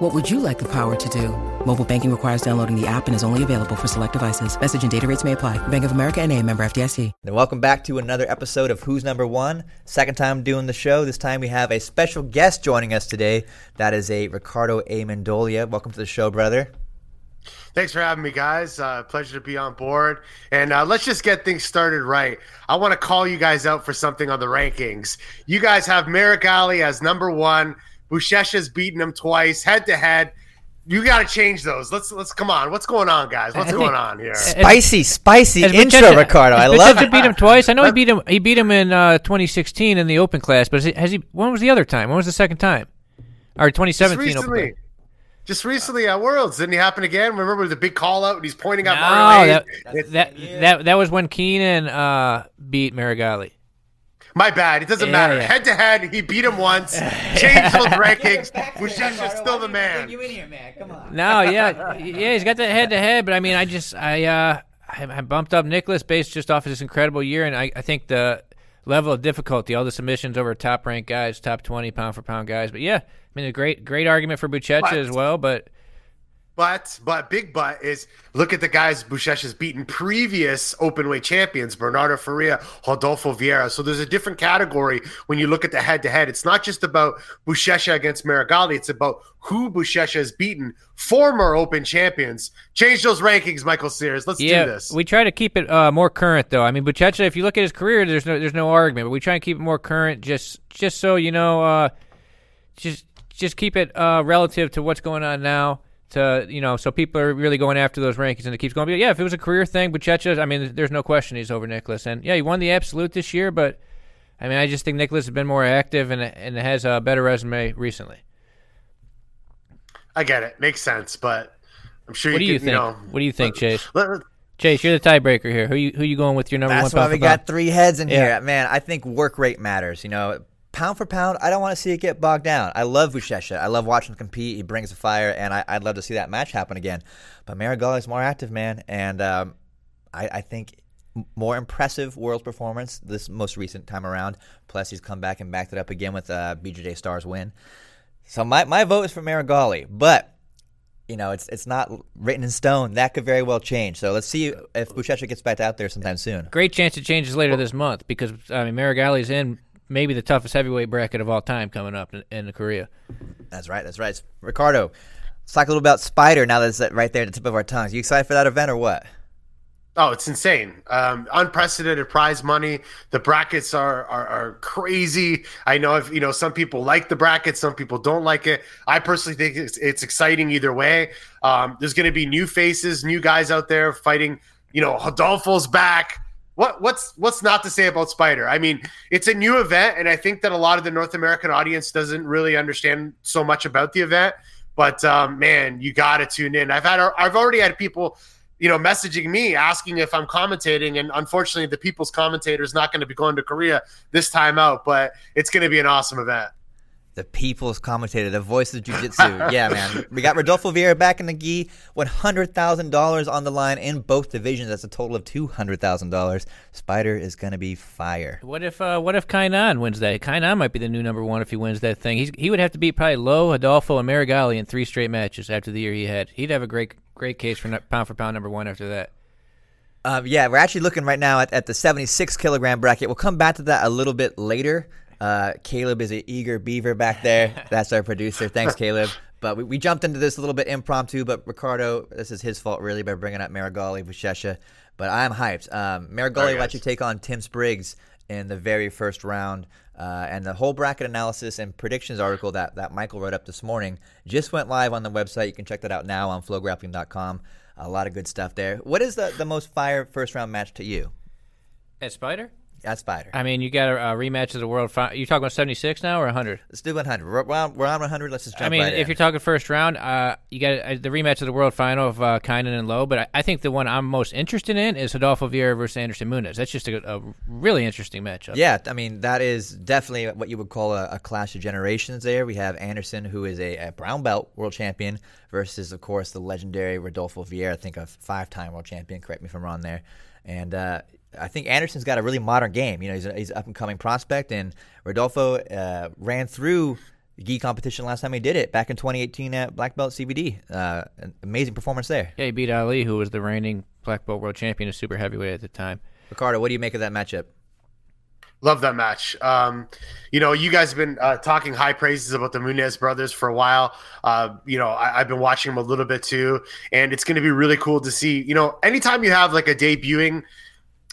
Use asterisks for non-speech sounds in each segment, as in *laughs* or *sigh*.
What would you like the power to do? Mobile banking requires downloading the app and is only available for select devices. Message and data rates may apply. Bank of America and a member FDIC. And welcome back to another episode of Who's Number One. Second time doing the show. This time we have a special guest joining us today. That is a Riccardo Ammendolia. Welcome to the show, brother. Thanks for having me, guys. Uh, pleasure to be on board. And uh, let's just get things started right. I want to call you guys out for something on the rankings. You guys have Meregali as number one. Buchecha's beaten him twice, head to head. You got to change those. Let's let's come on. What's going on, guys? What's going on here? *laughs* Spicy, spicy As intro, Buchecha- Riccardo. I as love Buchecha it. beat him twice. I know he beat him. He beat him in uh, 2016 in the Open class, but has he, has he? When was the other time? When was the second time? Or 2017 Just Open. recently. Just recently at Worlds. Didn't he happen again? Remember the big call out and he's pointing out No, Mario that, Hayes? that, that that was when Keenan uh, beat Meregali. My bad. It doesn't Yeah, matter. yeah. Head to head, he beat him once. *laughs* Changed those rankings. Buchecha's still the man. You in here, man? Come on. No, yeah, yeah, he's got that head to head, but I mean, I just I uh I, I bumped up Nicholas based just off of this incredible year, and I, I think the level of difficulty, all the submissions over top ranked guys, top twenty pound for pound guys, but yeah, I mean, a great great argument for Buchecha as well, but But but big but is look at the guys Buchecha has beaten previous openweight champions Bernardo Faria, Rodolfo Vieira. So there's a different category when you look at the head to head. It's not just about Buchecha against Meregali. It's about who Buchecha has beaten. Former Open champions. Change those rankings, Michael Sears. Let's yeah, do this. we try to keep it uh, more current though. I mean, Buchecha, if you look at his career, there's no there's no argument, but we try and keep it more current, just just so you know, uh, just just keep it uh, relative to what's going on now. To you know, so people are really going after those rankings, and it keeps going. But yeah, if it was a career thing, Buchecha, I mean, there's no question he's over Nicholas, and yeah, he won the absolute this year, but I mean, I just think Nicholas has been more active and and has a better resume recently. I get it. Makes sense, but I'm sure What do you you can, think? know. what do you think, Chase? let- Chase, you're the tiebreaker here. Who you who you going with your number That's one? why we for got three heads in Yeah. here. Man, I think work rate matters. You know, pound for pound, I don't want to see it get bogged down. I love Buchecha. I love watching him compete. He brings the fire, and I, I'd love to see that match happen again. But Meregali's more active, man, and um, I, I think more impressive world performance this most recent time around. Plus, he's come back and backed it up again with a BJJ Stars win. So my, my vote is for Meregali, but you know it's it's not written in stone. That could very well change. So let's see if Buchecha gets back out there sometime soon. Great chance it changes later this month because I mean Meregali's in maybe the toughest heavyweight bracket of all time coming up in, in Korea. That's right. That's right. Riccardo, let's talk a little about Spyder now that's right there at the tip of our tongues. You excited for that event or what? Oh, it's insane. Um, unprecedented prize money. The brackets are, are are crazy. I know if you know some people like the brackets, some people don't like it. I personally think it's, it's exciting either way. Um, there's going to be new faces, new guys out there fighting. You know, Rodolfo's back. What what's what's not to say about Spyder? I mean, it's a new event, and I think that a lot of the North American audience doesn't really understand so much about the event. But um, man, you got to tune in. I've had I've already had people you know, messaging me asking if I'm commentating. And unfortunately, the people's commentator is not going to be going to Korea this time out, but it's going to be an awesome event. The people's commentator, the voice of jiu-jitsu. *laughs* yeah, man. We got Rodolfo Vieira back in the gi. $100,000 on the line in both divisions. That's a total of $200,000. Spyder is going to be fire. What if uh, what if Kaynan wins that? Kaynan might be the new number one if he wins that thing. He's, he would have to beat probably Lo, Rodolfo, and Meregali in three straight matches after the year he had. He'd have a great great case for pound for pound number one after that. Um, yeah, we're actually looking right now at, at the 76 kilogram bracket. We'll come back to that a little bit later. Uh, Caleb is an eager beaver back there. *laughs* That's our producer. Thanks, Caleb. But we, we jumped into this a little bit impromptu. But Riccardo, this is his fault really by bringing up Meregali, Buchecha. But I'm hyped. Um, Meregali All right, will guys. actually take on Tim Spriggs in the very first round. Uh, and the whole bracket analysis and predictions article that, that Michael wrote up this morning just went live on the website. You can check that out now on flowgrappling.com. A lot of good stuff there. What is the, the most fire first round match to you? At Spyder? At Spyder. I mean, you got a, a rematch of the world. Fi- you talking about seventy six now or hundred? Let's do 100. We're, we're on, 100. Let's just jump I mean, right if in. you're talking first round, uh, you got uh, the rematch of the world final of uh, Kaynan and Lo. But I, I think the one I'm most interested in is Rodolfo Vieira versus Anderson Muniz. That's just a, a really interesting matchup. Yeah, I mean that is definitely what you would call a, a clash of generations. There we have Anderson, who is a, a brown belt world champion, versus of course the legendary Rodolfo Vieira. I think a five-time world champion. Correct me if I'm wrong there. And uh, I think Anderson's got a really modern game. You know, he's, a, he's an up-and-coming prospect, and Rodolfo uh, ran through the gi competition last time he did it back in 2018 at Black Belt CBD. Uh, an amazing performance there. Yeah, he beat Ali, who was the reigning black belt world champion of super heavyweight at the time. Riccardo, what do you make of that matchup? Love that match. Um, you know, you guys have been uh, talking high praises about the Muniz brothers for a while. Uh, you know, I, have been watching them a little bit too, and it's going to be really cool to see. You know, anytime you have like a debuting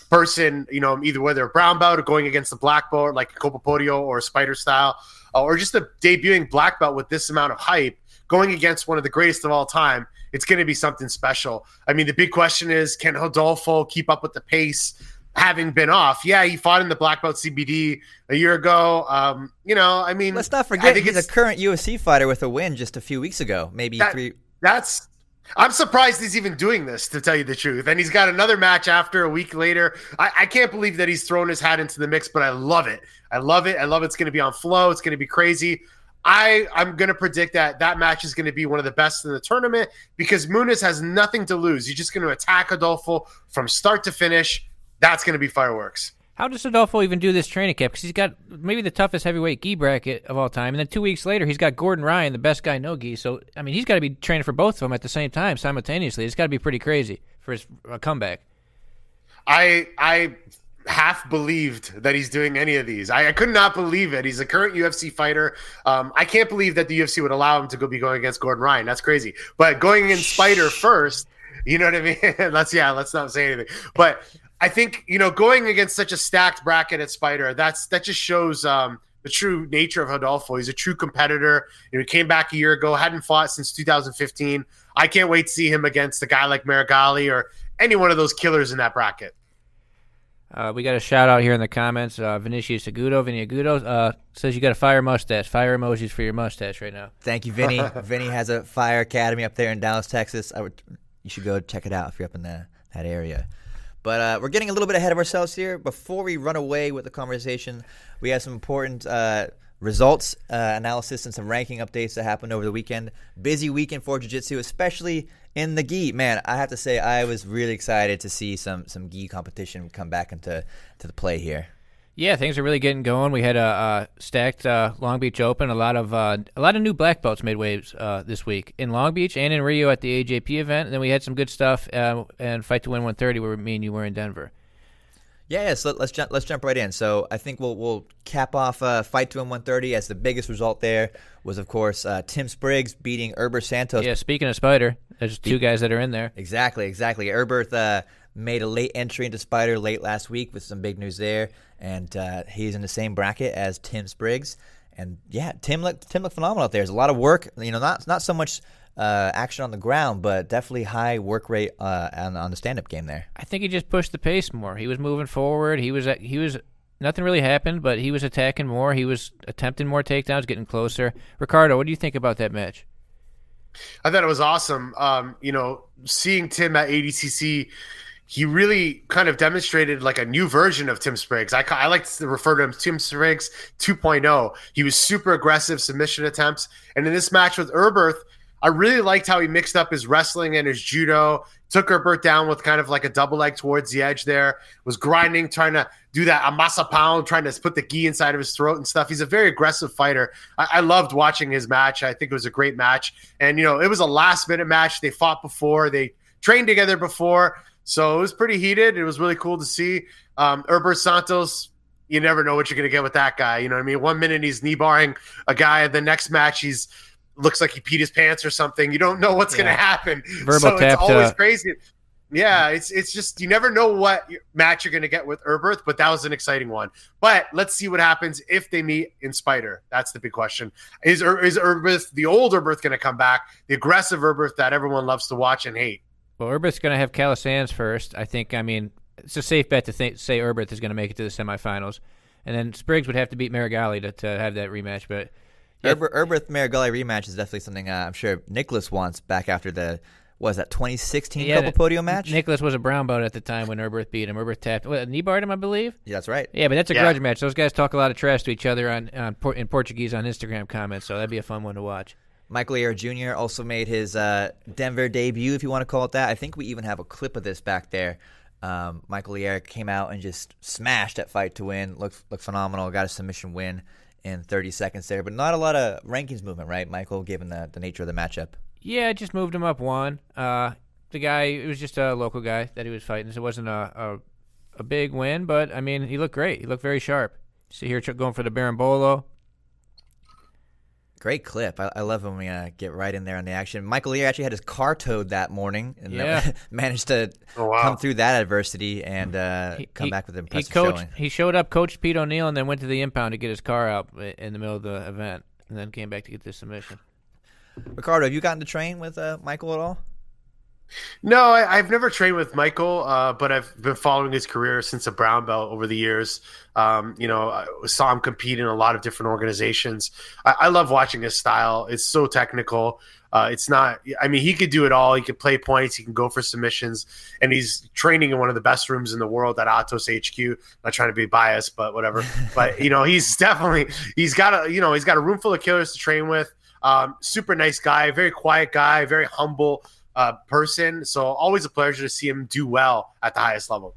person, you know, either whether a brown belt or going against the black belt, like a Copa Podio or Spyder Style, uh, or just a debuting black belt with this amount of hype, going against one of the greatest of all time, it's going to be something special. I mean, the big question is, can Rodolfo keep up with the pace? having been off. Yeah, he fought in the black belt CBD a year ago. Um, you know, I mean, let's not forget he's a current UFC fighter with a win just a few weeks ago, maybe that, three. That's. I'm surprised he's even doing this, to tell you the truth. And he's got another match after a week later. I, I can't believe that he's thrown his hat into the mix, but I love it. I love it. I love it. it's going to be on flow. It's going to be crazy. I I'm going to predict that that match is going to be one of the best in the tournament because Muniz has nothing to lose. He's just going to attack Rodolfo from start to finish that's going to be fireworks. How does Rodolfo even do this training camp? Because he's got maybe the toughest heavyweight gi bracket of all time, and then two weeks later he's got Gordon Ryan, the best guy no gi. So I mean, he's got to be training for both of them at the same time simultaneously. It's got to be pretty crazy for his comeback. I I half believed that he's doing any of these. I, I, could not believe it. He's a current UFC fighter. Um, I can't believe that the UFC would allow him to go be going against Gordon Ryan. That's crazy. But going in Spyder first, you know what I mean? *laughs* let's yeah, let's not say anything. But I think you know going against such a stacked bracket at Spyder, that's that just shows um, the true nature of Rodolfo. He's a true competitor. You know, he came back a year ago, hadn't fought since 2015. I can't wait to see him against a guy like Meregali or any one of those killers in that bracket. Uh, we got a shout out here in the comments. Uh, Vinicius Agudo, Vinny Agudo, uh, says you got a fire mustache. Fire emojis for your mustache right now. Thank you, Vinny. *laughs* Vinny has a fire academy up there in Dallas, Texas. I would, you should go check it out if you're up in the, that area. But uh, we're getting a little bit ahead of ourselves here. Before we run away with the conversation, we have some important uh, results uh, analysis and some ranking updates that happened over the weekend. Busy weekend for jiu-jitsu, especially in the gi. Man, I have to say I was really excited to see some some gi competition come back into to the play here. Yeah, things are really getting going. We had a, a stacked uh, Long Beach Open, a lot of uh, a lot of new black belts made waves uh, this week in Long Beach and in Rio at the AJP event. And then we had some good stuff uh, and Fight to Win 130, where me and you were in Denver. Yeah, yeah. So let's jump. Let's jump right in. So I think we'll we'll cap off uh, Fight to Win 130 as the biggest result there was of course uh, Tim Spriggs beating Erberth Santos. Yeah, speaking of Spyder, there's two guys that are in there. Exactly, exactly. Erberth made a late entry into Spyder late last week with some big news there, and uh, he's in the same bracket as Tim Spriggs. And yeah, Tim looked Tim looked phenomenal out there. There's a lot of work. You know, not not so much uh, action on the ground, but definitely high work rate uh, on, on the stand up game there. I think he just pushed the pace more. He was moving forward. He was he was nothing really happened, but he was attacking more. He was attempting more takedowns, getting closer. Riccardo, what do you think about that match? I thought it was awesome. Um, you know, seeing Tim at ADCC he really kind of demonstrated like a new version of Tim Spriggs. I, I like to refer to him as Tim Spriggs 2.0. He was super aggressive submission attempts. And in this match with Erberth, I really liked how he mixed up his wrestling and his judo. Took Erberth down with kind of like a double leg towards the edge there. Was grinding, trying to do that amassa pão, trying to put the gi inside of his throat and stuff. He's a very aggressive fighter. I, I loved watching his match. I think it was a great match. And, you know, it was a last minute match. They fought before, they trained together before. So it was pretty heated. It was really cool to see. Um, Erberth Santos, you never know what you're going to get with that guy. You know what I mean? One minute he's knee barring a guy, the next match he's looks like he peed his pants or something. You don't know what's yeah. going to happen. Verbal so it's always crazy. Yeah, it's it's just you never know what match you're going to get with Erberth, but that was an exciting one. But let's see what happens if they meet in Spyder. That's the big question. Is is Erberth the old Erberth going to come back? The aggressive Erberth that everyone loves to watch and hate. Well, Erberth's going to have Calisans first. I think. I mean, it's a safe bet to think, say Erberth is going to make it to the semifinals, and then Spriggs would have to beat Meregali to, to have that rematch. But yeah. Erber, Erberth Meregali rematch is definitely something uh, I'm sure Nicholas wants back after the was that 2016 yeah, Copa Podio match? Nicholas was a brown belt at the time when Erberth beat him. Erberth tapped, what, knee barred him, I believe. Yeah, that's right. Yeah, but that's a yeah. grudge match. Those guys talk a lot of trash to each other on, on in Portuguese on Instagram comments, so that'd be a fun one to watch. Michael Liera Jr. also made his uh, Denver debut, if you want to call it that. I think we even have a clip of this back there. Um, Michael Liera came out and just smashed that fight to win. Looked looked phenomenal. Got a submission win in 30 seconds there, but not a lot of rankings movement, right, Michael? Given the the nature of the matchup. Yeah, just moved him up one. Uh, the guy, it was just a local guy that he was fighting, so it wasn't a, a, a big win, but I mean, he looked great. He looked very sharp. See here, going for the berimbolo. Great clip. I, I, love when we uh, get right in there on the action. Michael Lee actually had his car towed that morning and yeah. *laughs* managed to oh, wow. come through that adversity and uh, he, come he, back with an impressive he coached, showing. He showed up, coached Pete O'Neill, and then went to the impound to get his car out in the middle of the event, and then came back to get the submission. Riccardo, have you gotten to train with uh, Michael at all? No, I, have never trained with Michael, uh, but I've been following his career since a brown belt over the years. Um, you know, I saw him compete in a lot of different organizations. I, I love watching his style. It's so technical. Uh, it's not. I mean, he could do it all. He could play points. He can go for submissions, and he's training in one of the best rooms in the world at Atos HQ. Not trying to be biased, but whatever. *laughs* but you know, he's definitely he's got a you know he's got a room full of killers to train with. Um, super nice guy, very quiet guy, very humble uh, person. So always a pleasure to see him do well at the highest level.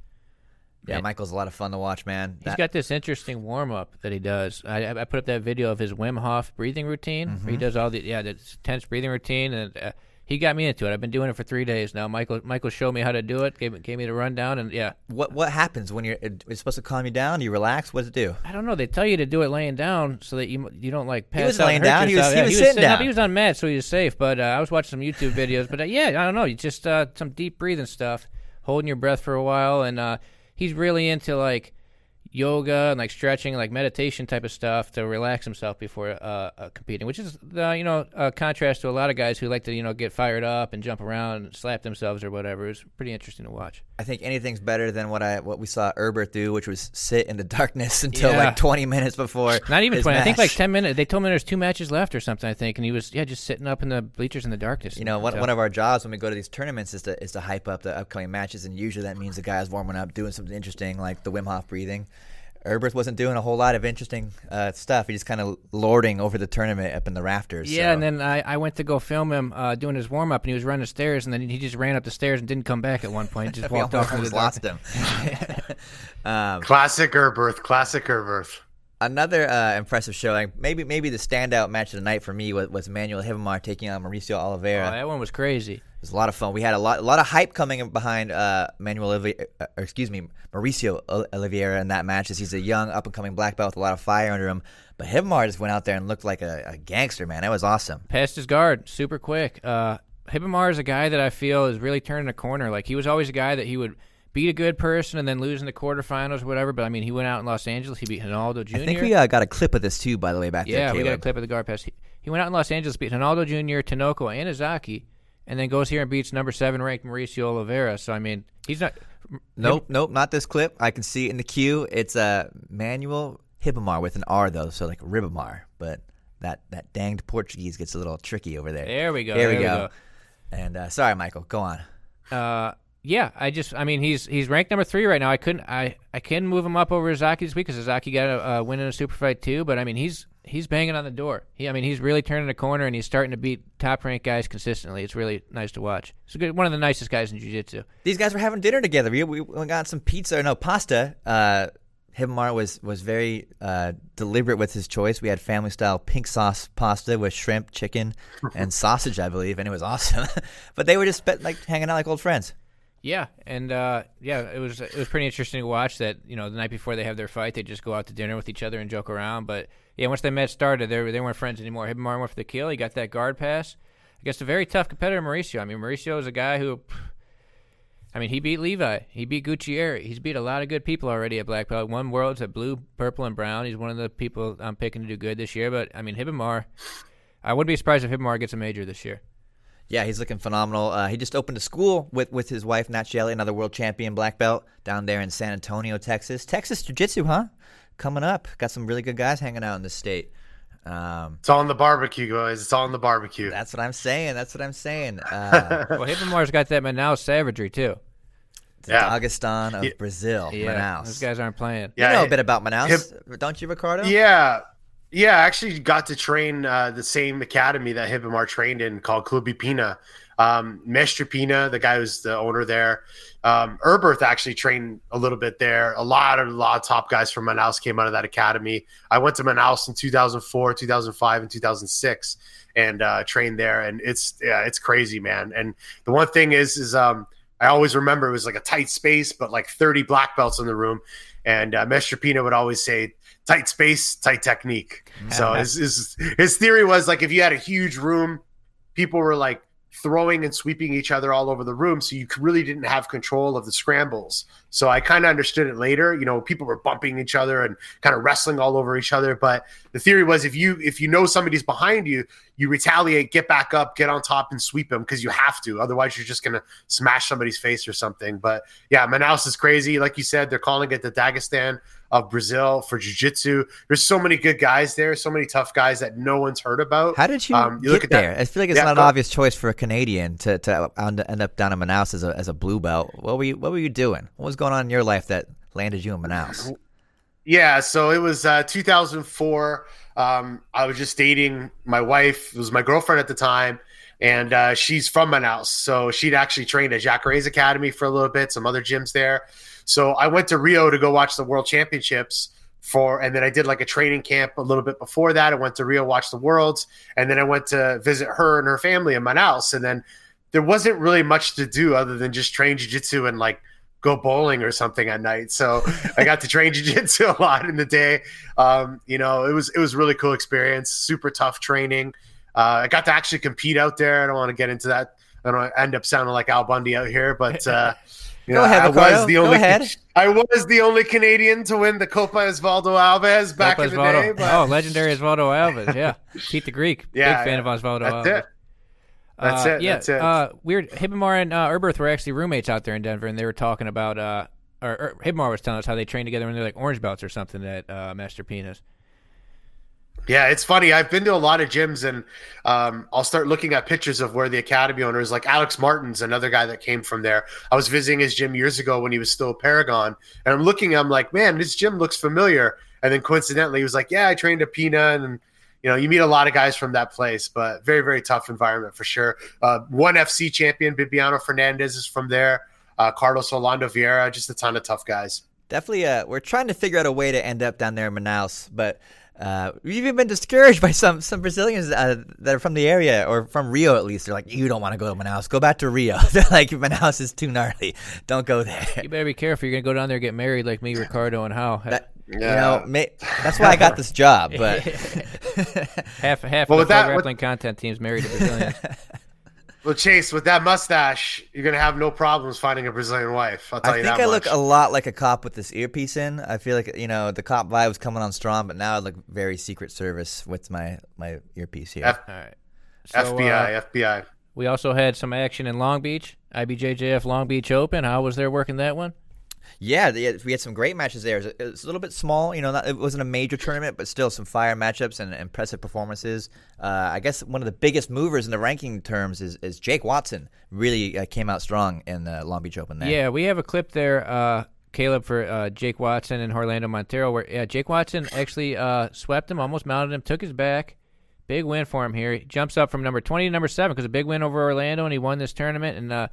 Yeah, Michael's a lot of fun to watch, man. He's got this interesting warm up that he does. I, I, put up that video of his Wim Hof breathing routine. Mm-hmm. he does all the yeah, the tense breathing routine, and uh, he got me into it. I've been doing it for three days now. Michael Michael showed me how to do it, gave, gave me the rundown, and yeah. What what happens when you're it's supposed to calm you down? You relax. What does it do? I don't know. They tell you to do it laying down so that you you don't like pass he was out. laying down. He was, he, yeah, was, he was sitting, sitting down. Up. He was on mat, so he was safe. But uh, I was watching some YouTube videos. But uh, yeah, I don't know. You just uh, some deep breathing stuff, holding your breath for a while, and uh, he's really into like yoga and like stretching, like meditation type of stuff to relax himself before uh, uh, competing, which is uh, you know a contrast to a lot of guys who like to you know get fired up and jump around and slap themselves or whatever. It's pretty interesting to watch. I think anything's better than what I what we saw Erberth do, which was sit in the darkness *laughs* until yeah. like 20 minutes before. Not even 20. Match. I think like 10 minutes. They told me there's two matches left or something. I think, and he was yeah just sitting up in the bleachers in the darkness. You know, one, one of our jobs when we go to these tournaments is to is to hype up the upcoming matches, and usually that means the guy's warming up, doing something interesting like the Wim Hof breathing. Erberth wasn't doing a whole lot of interesting uh, stuff. He just kind of lording over the tournament up in the rafters. Yeah, so. and then I, I went to go film him uh, doing his warm up, and he was running the stairs, and then he just ran up the stairs and didn't come back at one point. Just *laughs* walked off. Almost lost him. *laughs* um, classic Erberth. Classic Erberth. Another uh, impressive showing. Maybe maybe the standout match of the night for me was, was Manuel Ribamar taking on Mauricio Oliveira. Oh, that one was crazy. It was a lot of fun. We had a lot a lot of hype coming behind uh, Manuel Oliveira, uh, excuse me, Mauricio Oliveira in that match as he's a young up and coming black belt with a lot of fire under him. But Ribamar just went out there and looked like a, a gangster, man. That was awesome. Passed his guard super quick. Uh, is a guy that I feel is really turning a corner. Like he was always a guy that he would – beat a good person and then lose in the quarterfinals or whatever. But I mean, he went out in Los Angeles. He beat Ronaldo Jr. I think we uh, got a clip of this too, by the way, back yeah, there. Yeah, we got a clip of the guard pass. He, he, went out in Los Angeles, beat Ronaldo Jr., Tinoco, and Izaki, and then goes here and beats number seven ranked Mauricio Oliveira. So I mean, he's not. Nope, him, nope, not this clip. I can see it in the queue. It's uh, Manuel Ribamar with an R though, so like Ribamar, but that that danged Portuguese gets a little tricky over there. There we go. There, there we, go. go. And uh, sorry, Michael, go on. Uh, yeah, I just, I mean, he's he's ranked number three right now. I couldn't, I, I can move him up over Izaki this week because Izaki got a uh, win in a super fight too. But I mean, he's he's banging on the door. He, I mean, he's really turning the corner and he's starting to beat top ranked guys consistently. It's really nice to watch. He's good, one of the nicest guys in jiu-jitsu. These guys were having dinner together. We, we got some pizza, or no pasta. Uh, Ribamar was was very uh, deliberate with his choice. We had family style pink sauce pasta with shrimp, chicken, and *laughs* sausage, I believe, and it was awesome. *laughs* but they were just like hanging out like old friends. Yeah, and uh, yeah, it was it was pretty interesting to watch that. You know, the night before they have their fight, they just go out to dinner with each other and joke around. But yeah, once they met started, they they weren't friends anymore. Ribamar went for the kill. He got that guard pass. I guess a very tough competitor, Mauricio. I mean, Mauricio is a guy who, I mean, he beat Levi, he beat Gucciari, he's beat a lot of good people already at black belt. One worlds at blue, purple, and brown. He's one of the people I'm picking to do good this year. But I mean, Ribamar, I wouldn't be surprised if Ribamar gets a major this year. Yeah, he's looking phenomenal. Uh, he just opened a school with, with his wife, Nat Shelley, another world champion black belt, down there in San Antonio, Texas. Texas Jiu Jitsu, huh? Coming up. Got some really good guys hanging out in the state. Um, it's all in the barbecue, guys. It's all in the barbecue. That's what I'm saying. That's what I'm saying. *laughs* Uh, well, Ribamar got that Manaus savagery, too. Yeah. Dagestan of yeah. Brazil, yeah. Manaus. Those guys aren't playing. Yeah, you know a bit about Manaus, Hip, don't you, Riccardo? Yeah. Yeah, I actually got to train uh, the same academy that Ribamar trained in called Club Pina. Um, Mestre Pina, the guy who's the owner there. Um, Erberth actually trained a little bit there. A lot of a lot of top guys from Manaus came out of that academy. I went to Manaus in 2004, 2005, and 2006, and uh, trained there. And it's yeah, it's crazy, man. And the one thing is, is um, I always remember it was like a tight space, but like 30 black belts in the room. And uh, Mestre Pina would always say, tight space, tight technique. So his, his his theory was like if you had a huge room, people were like throwing and sweeping each other all over the room, so you really didn't have control of the scrambles. So I kind of understood it later. You know, people were bumping each other and kind of wrestling all over each other. But the theory was if you if you know somebody's behind you, you retaliate, get back up, get on top, and sweep them because you have to. Otherwise, you're just gonna smash somebody's face or something. But yeah, Manaus is crazy. Like you said, they're calling it the Dagestan of Brazil for jiu-jitsu. There's so many good guys there, so many tough guys that no one's heard about. How did you, um, you get there? That, I feel like it's yeah, not an obvious choice for a Canadian to, to end up down in Manaus as a, as a blue belt. What were you What were you doing? What was going on in your life that landed you in Manaus? Yeah, so it was uh, 2004. Um, I was just dating my wife. It was my girlfriend at the time, and uh, she's from Manaus. So she'd actually trained at Jacare's Academy for a little bit, some other gyms there. So I went to Rio to go watch the World Championships for, and then I did like a training camp a little bit before that. I went to Rio, watch the Worlds, and then I went to visit her and her family in Manaus. And then there wasn't really much to do other than just train jiu-jitsu and like go bowling or something at night. So *laughs* I got to train jiu-jitsu *laughs* a lot in the day. Um, you know, it was it was really cool experience, super tough training. Uh, I got to actually compete out there. I don't want to get into that. I don't end up sounding like Al Bundy out here, but *laughs* uh, You know, Go ahead, I was the only. I was the only Canadian to win the Copa Osvaldo Alves back Copa in the Osvaldo. day. But... Oh, legendary Osvaldo Alves, yeah. *laughs* Pete the Greek, yeah, big fan yeah. of Osvaldo That's Alves. It. That's uh, it. Yeah, that's it. Uh, weird. Ribamar and uh, Erberth were actually roommates out there in Denver, and they were talking about. Uh, or, or Ribamar was telling us how they trained together when they're like orange belts or something at uh, Master Pinas. Yeah, it's funny. I've been to a lot of gyms, and um, I'll start looking at pictures of where the academy owners, like Alex Martin's, another guy that came from there. I was visiting his gym years ago when he was still a Paragon, and I'm looking. I'm like, man, this gym looks familiar. And then coincidentally, he was like, yeah, I trained at Pina, and you know, you meet a lot of guys from that place, but very, very tough environment for sure. Uh, one FC champion, Bibiano Fernandes, is from there. Uh, Carlos Orlando Vieira, just a ton of tough guys. Definitely, uh, we're trying to figure out a way to end up down there in Manaus, but uh, we've even been discouraged *laughs* by some some Brazilians uh, that are from the area or from Rio at least. They're like, you don't want to go to Manaus. Go back to Rio. *laughs* They're like, Manaus is too gnarly. Don't go there. You better be careful. You're gonna go down there and get married like me, Riccardo, and how. That, yeah. You know, may, that's why I got this job. But *laughs* half half well, of the that, grappling with, content teams married to Brazilians. Well, Chase, with that mustache, you're gonna have no problems finding a Brazilian wife. I'll tell I you that. I think I look a lot like a cop with this earpiece in. I feel like you know the cop vibe was coming on strong, but now I look very Secret Service with my my earpiece here. F- All right. So, FBI, uh, FBI. We also had some action in Long Beach, IBJJF Long Beach Open. How was there working that one? Yeah, we had some great matches there. It a little bit small, you know. Not, it wasn't a major tournament, but still some fire matchups and impressive performances. Uh, I guess one of the biggest movers in the ranking terms is, is Jake Watson. Really uh, came out strong in the Long Beach Open. There. Yeah, we have a clip there, uh, Caleb, for uh, Jake Watson and Orlando Montero, where yeah, Jake Watson actually uh, swept him, almost mounted him, took his back. Big win for him here. He jumps up from number twenty to number seven because a big win over Orlando, and he won this tournament and uh,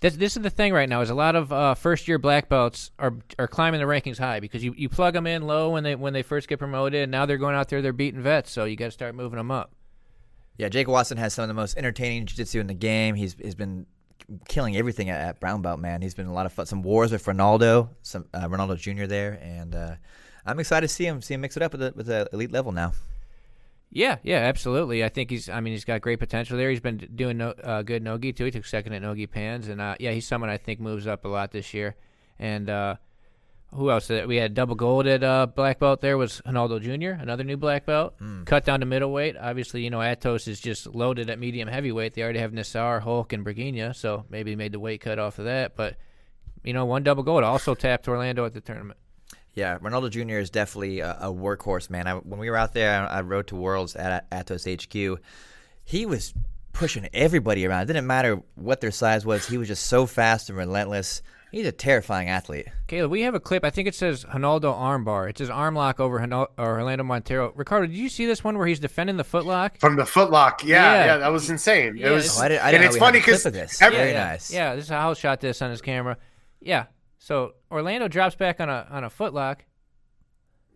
this this is the thing right now is a lot of uh, first year black belts are are climbing the rankings high because you, you plug them in low when they when they first get promoted and now they're going out there they're beating vets so you got to start moving them up. Yeah, Jake Watson has some of the most entertaining jiu-jitsu in the game. He's he's been killing everything at, at brown belt man. He's been a lot of fun. Some wars with Ronaldo, some uh, Ronaldo Jr. there, and uh, I'm excited to see him see him mix it up with the, with the elite level now. Yeah, yeah, absolutely. I think he's. I mean, he's got great potential there. He's been doing no, uh, good nogi too. He took second at nogi pans, and uh, yeah, he's someone I think moves up a lot this year. And uh, who else? Uh, We had double gold at uh, black belt. There was Ronaldo Jr., another new black belt. Cut down to middleweight. Obviously, you know Atos is just loaded at medium heavyweight. They already have Nassar, Hulk, and Bragina, so maybe he made the weight cut off of that. But you know, one double gold. Also tapped Orlando at the tournament. Yeah, Ronaldo Jr. is definitely a, a workhorse, man. I, when we were out there, I rode to Worlds at Atos HQ. He was pushing everybody around. It didn't matter what their size was. He was just so fast and relentless. He's a terrifying athlete. Caleb, we have a clip. I think it says Ronaldo armbar. It says arm lock over Ronaldo, Orlando Montero. Ricardo, did you see this one where he's defending the footlock? From the footlock, yeah, Yeah. yeah, that was insane. Yeah, it was, Oh, I didn't, I and didn't know it's funny had a clip because this. every, Very yeah, nice. Yeah, this is how I shot this on his camera. Yeah. So Orlando drops back on a on a footlock.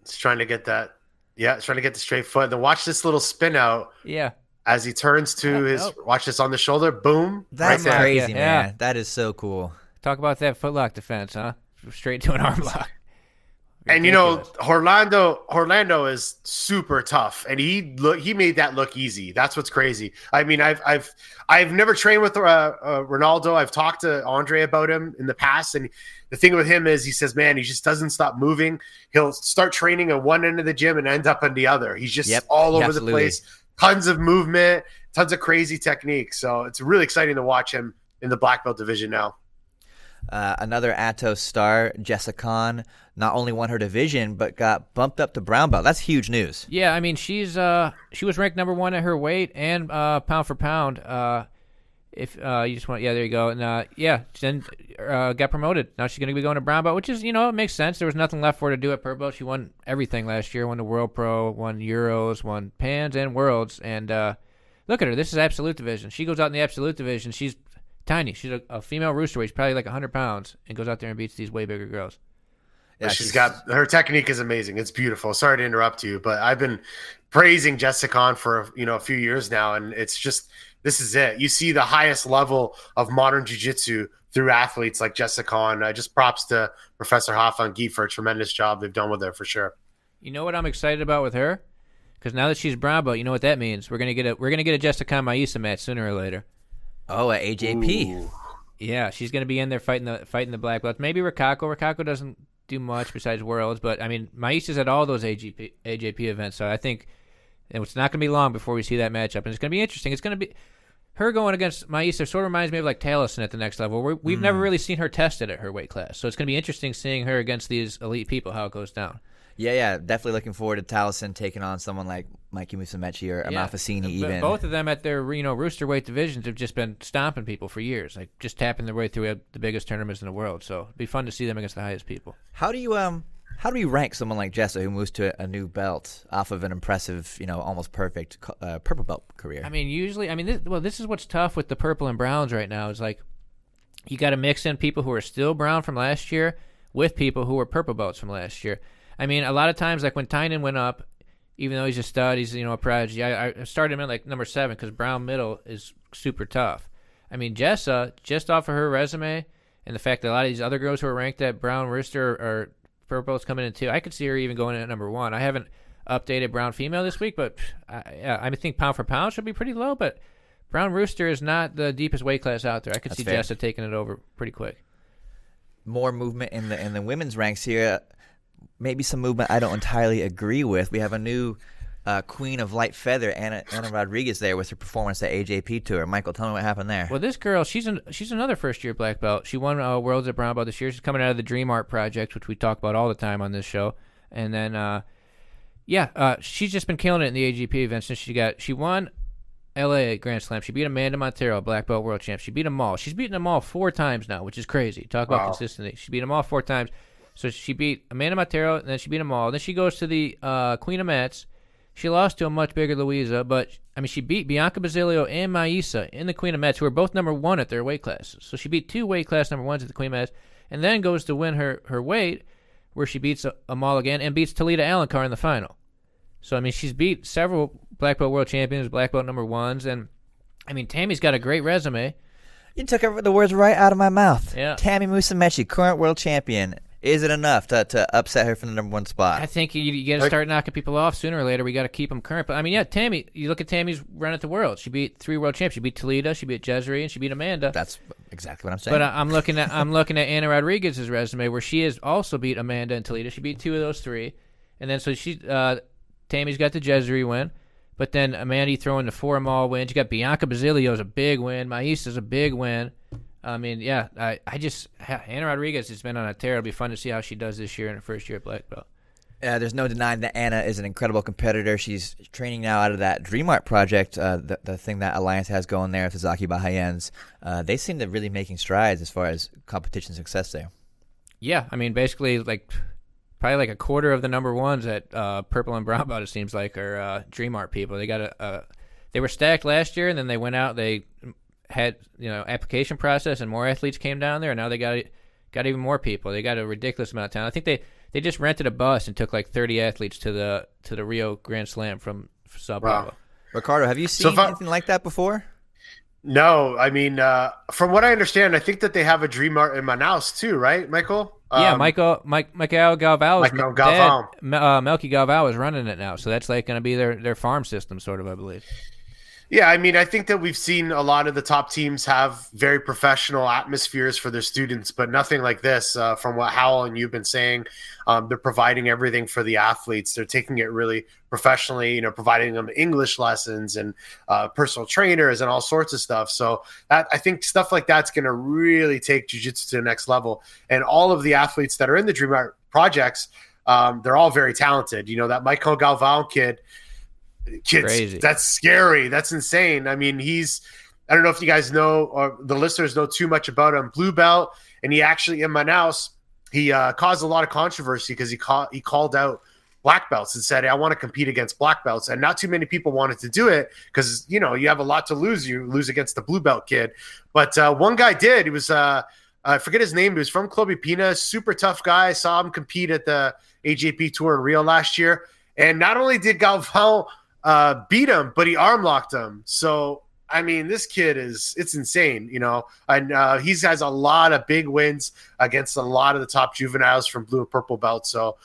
it's trying to get that. Yeah, it's trying to get the straight foot. Then watch this little spin out Yeah. as he turns to Yeah, his. oh. Watch this on the shoulder. Boom. That's right there. crazy, Yeah. man. That is so cool. Talk about that footlock defense, huh? Straight to an arm lock. And you know, Orlando, Orlando is super tough, and he look he made that look easy. That's what's crazy. I mean, I've I've I've never trained with uh, uh, Ronaldo. I've talked to Andre about him in the past, and the thing with him is he says, man, he just doesn't stop moving. He'll start training at one end of the gym and end up on the other. He's just Yep, all over absolutely. the place. Tons of movement, tons of crazy technique. So it's really exciting to watch him in the black belt division now. Uh, another Atos star, Jessica Khan, not only won her division but got bumped up to brown belt. That's huge news. Yeah, I mean she's uh she was ranked number one at her weight and uh pound for pound. If uh you just want yeah, there you go. And uh yeah, then uh got promoted. Now she's gonna be going to brown belt, which is, you know, it makes sense. There was nothing left for her to do at purple. She won everything last year, won the World Pro, won Euros, won Pans and Worlds, and uh look at her. This is absolute division. She goes out in the absolute division. She's tiny. She's a, a female rooster weight. She's probably like hundred pounds and goes out there and beats these way bigger girls. Yeah, she's got her technique is amazing. It's beautiful. Sorry to interrupt you, but I've been praising Jessica Khan for you know a few years now, and it's just this is it. You see the highest level of modern jiu-jitsu through athletes like Jessica Khan. Uh, just props to Professor Hafan Geet for a tremendous job they've done with her for sure. You know what I'm excited about with her? Because now that she's brown belt, you know what that means. We're gonna get a we're gonna get a Jessica Mayssa match sooner or later. Oh, at AJP. Ooh. Yeah, she's gonna be in there fighting the fighting the black belts. Maybe Rikako. Rikako doesn't do much besides worlds, but I mean Mayssa's at all those AGP AJP events, so I think it's not gonna be long before we see that matchup, and it's gonna be interesting. It's gonna be her going against Mayssa sort of reminds me of like Thalison at the next level. We're, we've never really seen her tested at her weight class, so it's gonna be interesting seeing her against these elite people how it goes down. Yeah, yeah. Definitely looking forward to Thalison taking on someone like Mikey Musumeci or Yeah. Amalfacini But even. Both of them at their you know rooster weight divisions have just been stomping people for years, like just tapping their way through the biggest tournaments in the world. So it'd be fun to see them against the highest people. How do you um how do we rank someone like Jessa who moves to a new belt off of an impressive, you know, almost perfect uh, purple belt career? I mean, usually, I mean, this, well, this is what's tough with the purple and browns right now. Is like you got to mix in people who are still brown from last year with people who were purple belts from last year. I mean, a lot of times, like when Tainan went up, even though he's a stud, he's you know a prodigy. I, I started him at like number seven because brown middle is super tough. I mean, Jessa, just off of her resume and the fact that a lot of these other girls who are ranked at brown rooster or purple belts coming in too, I could see her even going in at number one. I haven't updated brown female this week, but I, I think pound for pound should be pretty low, but. Brown Rooster is not the deepest weight class out there. I could That's see fair. Jessa taking it over pretty quick. More movement in the in the women's ranks here. Maybe some movement I don't entirely agree with. We have a new uh, queen of light feather, Anna, Anna Rodriguez, there with her performance at AJP tour. Michael, tell me what happened there. Well, this girl, she's an, she's another first year black belt. She won uh, Worlds at brown belt this year. She's coming out of the Dream Art Project, which we talk about all the time on this show. And then, uh, yeah, uh, she's just been killing it in the AGP events since she got she won LA Grand Slam. She beat Amanda Montero, black belt world champ. She beat them all. She's beaten them all four times now, which is crazy. Talk about Wow. consistency. She beat them all four times. So she beat Amanda Montero, and then she beat them all. Then she goes to the uh, Queen of Mats. She lost to a much bigger Louisa, but I mean, she beat Bianca Basilio and Mayssa in the Queen of Mats, who are both number one at their weight classes. So she beat two weight class number ones at the Queen of Mats, and then goes to win her, her weight, where she beats Amal again and beats Talita Alencar in the final. So I mean, she's beat several black belt world champions, black belt number ones, and I mean, Tammy's got a great resume. You took the words right out of my mouth. Yeah. Tammy Musumeci, current world champion, Is it enough to, to upset her from the number one spot? I think you, you got to start knocking people off sooner or later. We got to keep them current. But I mean, yeah, Tammy. You look at Tammy's run at the world. She beat three world champs. She beat Toledo. She beat Jezreel, and she beat Amanda. That's exactly what I'm saying. But uh, I'm looking at I'm looking at Anna Rodriguez's resume where she has also beat Amanda and Toledo. She beat two of those three, and then so she uh, Tammy's got the Jezreel win. But then Amanda throwing the four mall wins. You got Bianca Basilio's a big win. Mayssa's a big win. I mean, yeah, I, I just Anna Rodriguez has been on a tear. It'll be fun to see how she does this year in her first year at black belt. Uh, there's no denying that Anna is an incredible competitor. She's training now out of that Dream Art project, uh, the, the thing that Alliance has going there with the Zaki Bahayans. Uh, they seem to really making strides as far as competition success there. Yeah, I mean, basically, like probably like a quarter of the number ones at uh, Purple and Brown Belt, it seems like, are uh, Dream Art people. They got a, a, they were stacked last year, and then they went out. They had you know application process, and more athletes came down there, and now they got got even more people. They got a ridiculous amount of talent. I think they they just rented a bus and took like 30 athletes to the to the Rio Grand Slam from Sao Paulo. Wow. Riccardo, have you seen so anything like that before? No, I mean, uh, from what I understand, I think that they have a Dream Art in Manaus too, right, Michael? Yeah, um, Michael, Mike, Mikael Galvao, Mikael Galvao, uh, Melqui Galvao is running it now, so that's like going to be their their farm system, sort of, I believe. Yeah, I mean, I think that we've seen a lot of the top teams have very professional atmospheres for their students, but nothing like this. Uh, from what Howell and you've been saying, um, they're providing everything for the athletes. They're taking it really professionally, you know, providing them English lessons and uh, personal trainers and all sorts of stuff. So that I think stuff like that's going to really take jujitsu to the next level. And all of the athletes that are in the Dream Art projects, um, they're all very talented. You know, that Mikael Galvao kid kids. Crazy. That's scary. That's insane. I mean, he's. I don't know if you guys know or the listeners know too much about him. Blue belt, and he actually in Manaus he uh, caused a lot of controversy because he called he called out black belts and said, "I want to compete against black belts," and not too many people wanted to do it because you know you have a lot to lose. You lose against the blue belt kid, but uh, one guy did. He was uh, I forget his name. He was from Club Pina, super tough guy. Saw him compete at the AJP tour in Rio last year, and not only did Galvao uh, beat him, but he arm locked him. So I mean, this kid is it's insane, you know. And uh, he has a lot of big wins against a lot of the top juveniles from blue and purple belt. So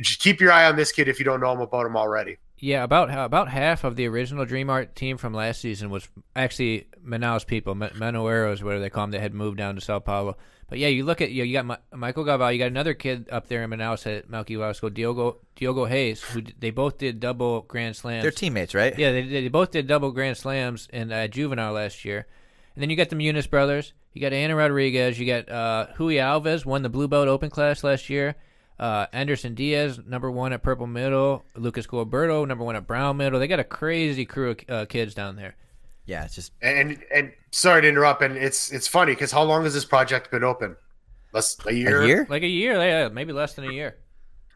just keep your eye on this kid if you don't know him about him already. Yeah, about about half of the original Dream Art team from last season was actually Manaus people, Manauaras, whatever they call them. They had moved down to Sao Paulo. But yeah, you look at you, know, you got Ma- Mikael Galvao, you got another kid up there in Manaus at Melky Vasco, Diogo Diogo Reis, who they both did double Grand Slams. They're teammates, right? Yeah, they, they both did double Grand Slams in uh, juvenile last year. And then you got the Muniz brothers. You got Anna Rodriguez. You got uh, Hui Alves, won the Blue Belt Open class last year. Uh, Anderson Diaz, number one at Purple Middle. Lucas Gilberto, number one at Brown Middle. They got a crazy crew of uh, kids down there. Yeah, it's just and and sorry to interrupt, and it's it's funny because how long has this project been open? Less a year, a year, like a year, yeah, maybe less than a year.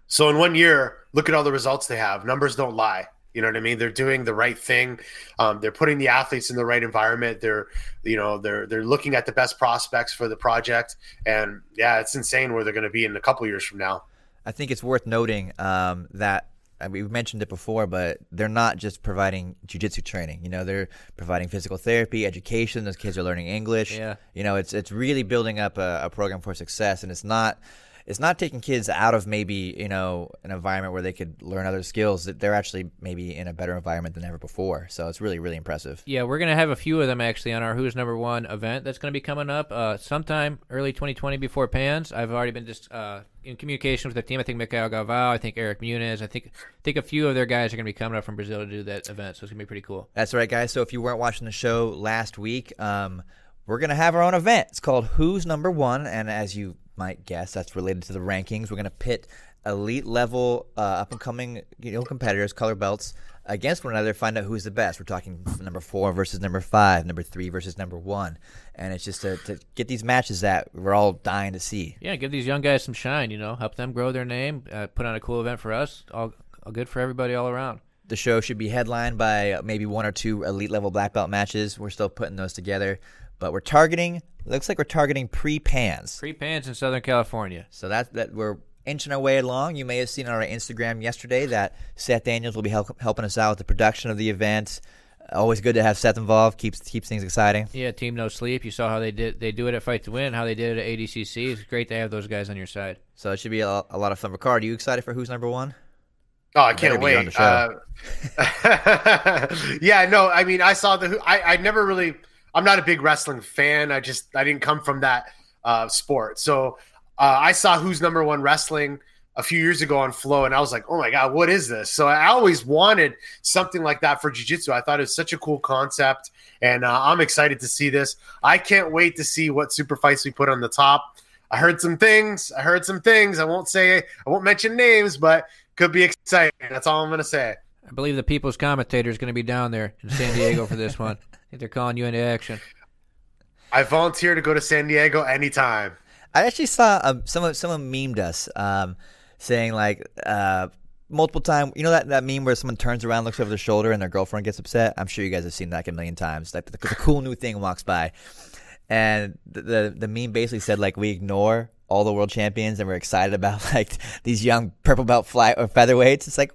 So in one year, look at all the results they have. Numbers don't lie. You know what I mean? They're doing the right thing. Um, they're putting the athletes in the right environment. They're, you know, they're they're looking at the best prospects for the project. And yeah, it's insane where they're going to be in a couple years from now. I think it's worth noting um, that we've mentioned it before, but they're not just providing jujitsu training. You know, they're providing physical therapy, education. Those kids are learning English. Yeah. You know, it's it's really building up a, a program for success, and it's not it's not taking kids out of maybe you know an environment where they could learn other skills that they're actually maybe in a better environment than ever before so it's really really impressive yeah we're going to have a few of them actually on our who's number one event that's going to be coming up uh, sometime early 2020 before pans i've already been just uh, in communication with the team i think Mikael Galvao, i think eric muniz i think I think a few of their guys are going to be coming up from brazil to do that event so it's going to be pretty cool that's right guys so if you weren't watching the show last week um, we're going to have our own event. It's called Who's Number One. And as you might guess, that's related to the rankings. We're going to pit elite level uh, up and coming you know competitors, color belts, against one another. Find out who's the best. We're talking number four versus number five, number three versus number one, and it's just to, to get these matches that we're all dying to see. Yeah, give these young guys some shine. You know, help them grow their name. Uh, put on a cool event for us. All, all good for everybody all around. The show should be headlined by maybe one or two elite level black belt matches. We're still putting those together but we're targeting. Looks like we're targeting pre-pans. Pre-pans in Southern California. So that's that we're inching our way along. You may have seen on our Instagram yesterday that Seth Daniels will be help, helping us out with the production of the event. Always good to have Seth involved. Keeps keeps things exciting. Yeah, team no sleep. You saw how they did. They do it at Fight to Win. How they did it at ADCC. It's great to have those guys on your side. So it should be a, a lot of fun. Ricard, are you excited for who's number one? Oh, I can't Better be on wait. Uh, *laughs* yeah, no, I mean, I saw the. I I never really. I'm not a big wrestling fan. I just I didn't come from that uh, sport. So uh, I saw who's number one wrestling a few years ago on Flow, and I was like, oh my god, what is this? So I always wanted something like that for Jiu Jitsu. I thought it was such a cool concept, and uh, I'm excited to see this. I can't wait to see what super fights we put on the top. I heard some things. I heard some things. I won't say. I won't mention names, but could be exciting. That's all I'm gonna say. I believe the People's Commentator is going to be down there in San Diego for this *laughs* one. I think they're calling you into action. I volunteer to go to San Diego anytime. I actually saw um, someone someone memed us um, saying like uh, multiple time. You know that, that meme where someone turns around, looks over their shoulder, and their girlfriend gets upset. I'm sure you guys have seen that like a million times. Like the, the cool new thing walks by, and the, the the meme basically said like we ignore all the world champions and we're excited about *laughs* like these young purple belt fly or featherweights. It's like,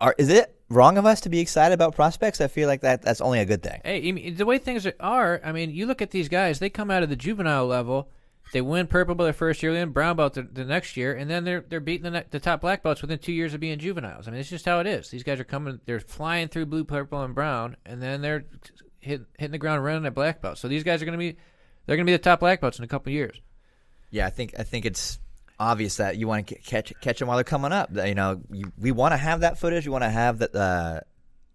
are is it wrong of us to be excited about prospects? I feel like that that's only a good thing. Hey, the way things are, I mean, you look at these guys; they come out of the juvenile level, they win purple belt their first year, they win brown belt the, the next year, and then they're they're beating the, ne- the top black belts within two years of being juveniles. I mean, it's just how it is. These guys are coming; they're flying through blue, purple, and brown, and then they're hit, hitting the ground running at black belt. So these guys are going to be they're going to be the top black belts in a couple years. Yeah, I think I think it's obvious that you want to catch catch them while they're coming up. You know, you, we want to have that footage. We want to have that uh,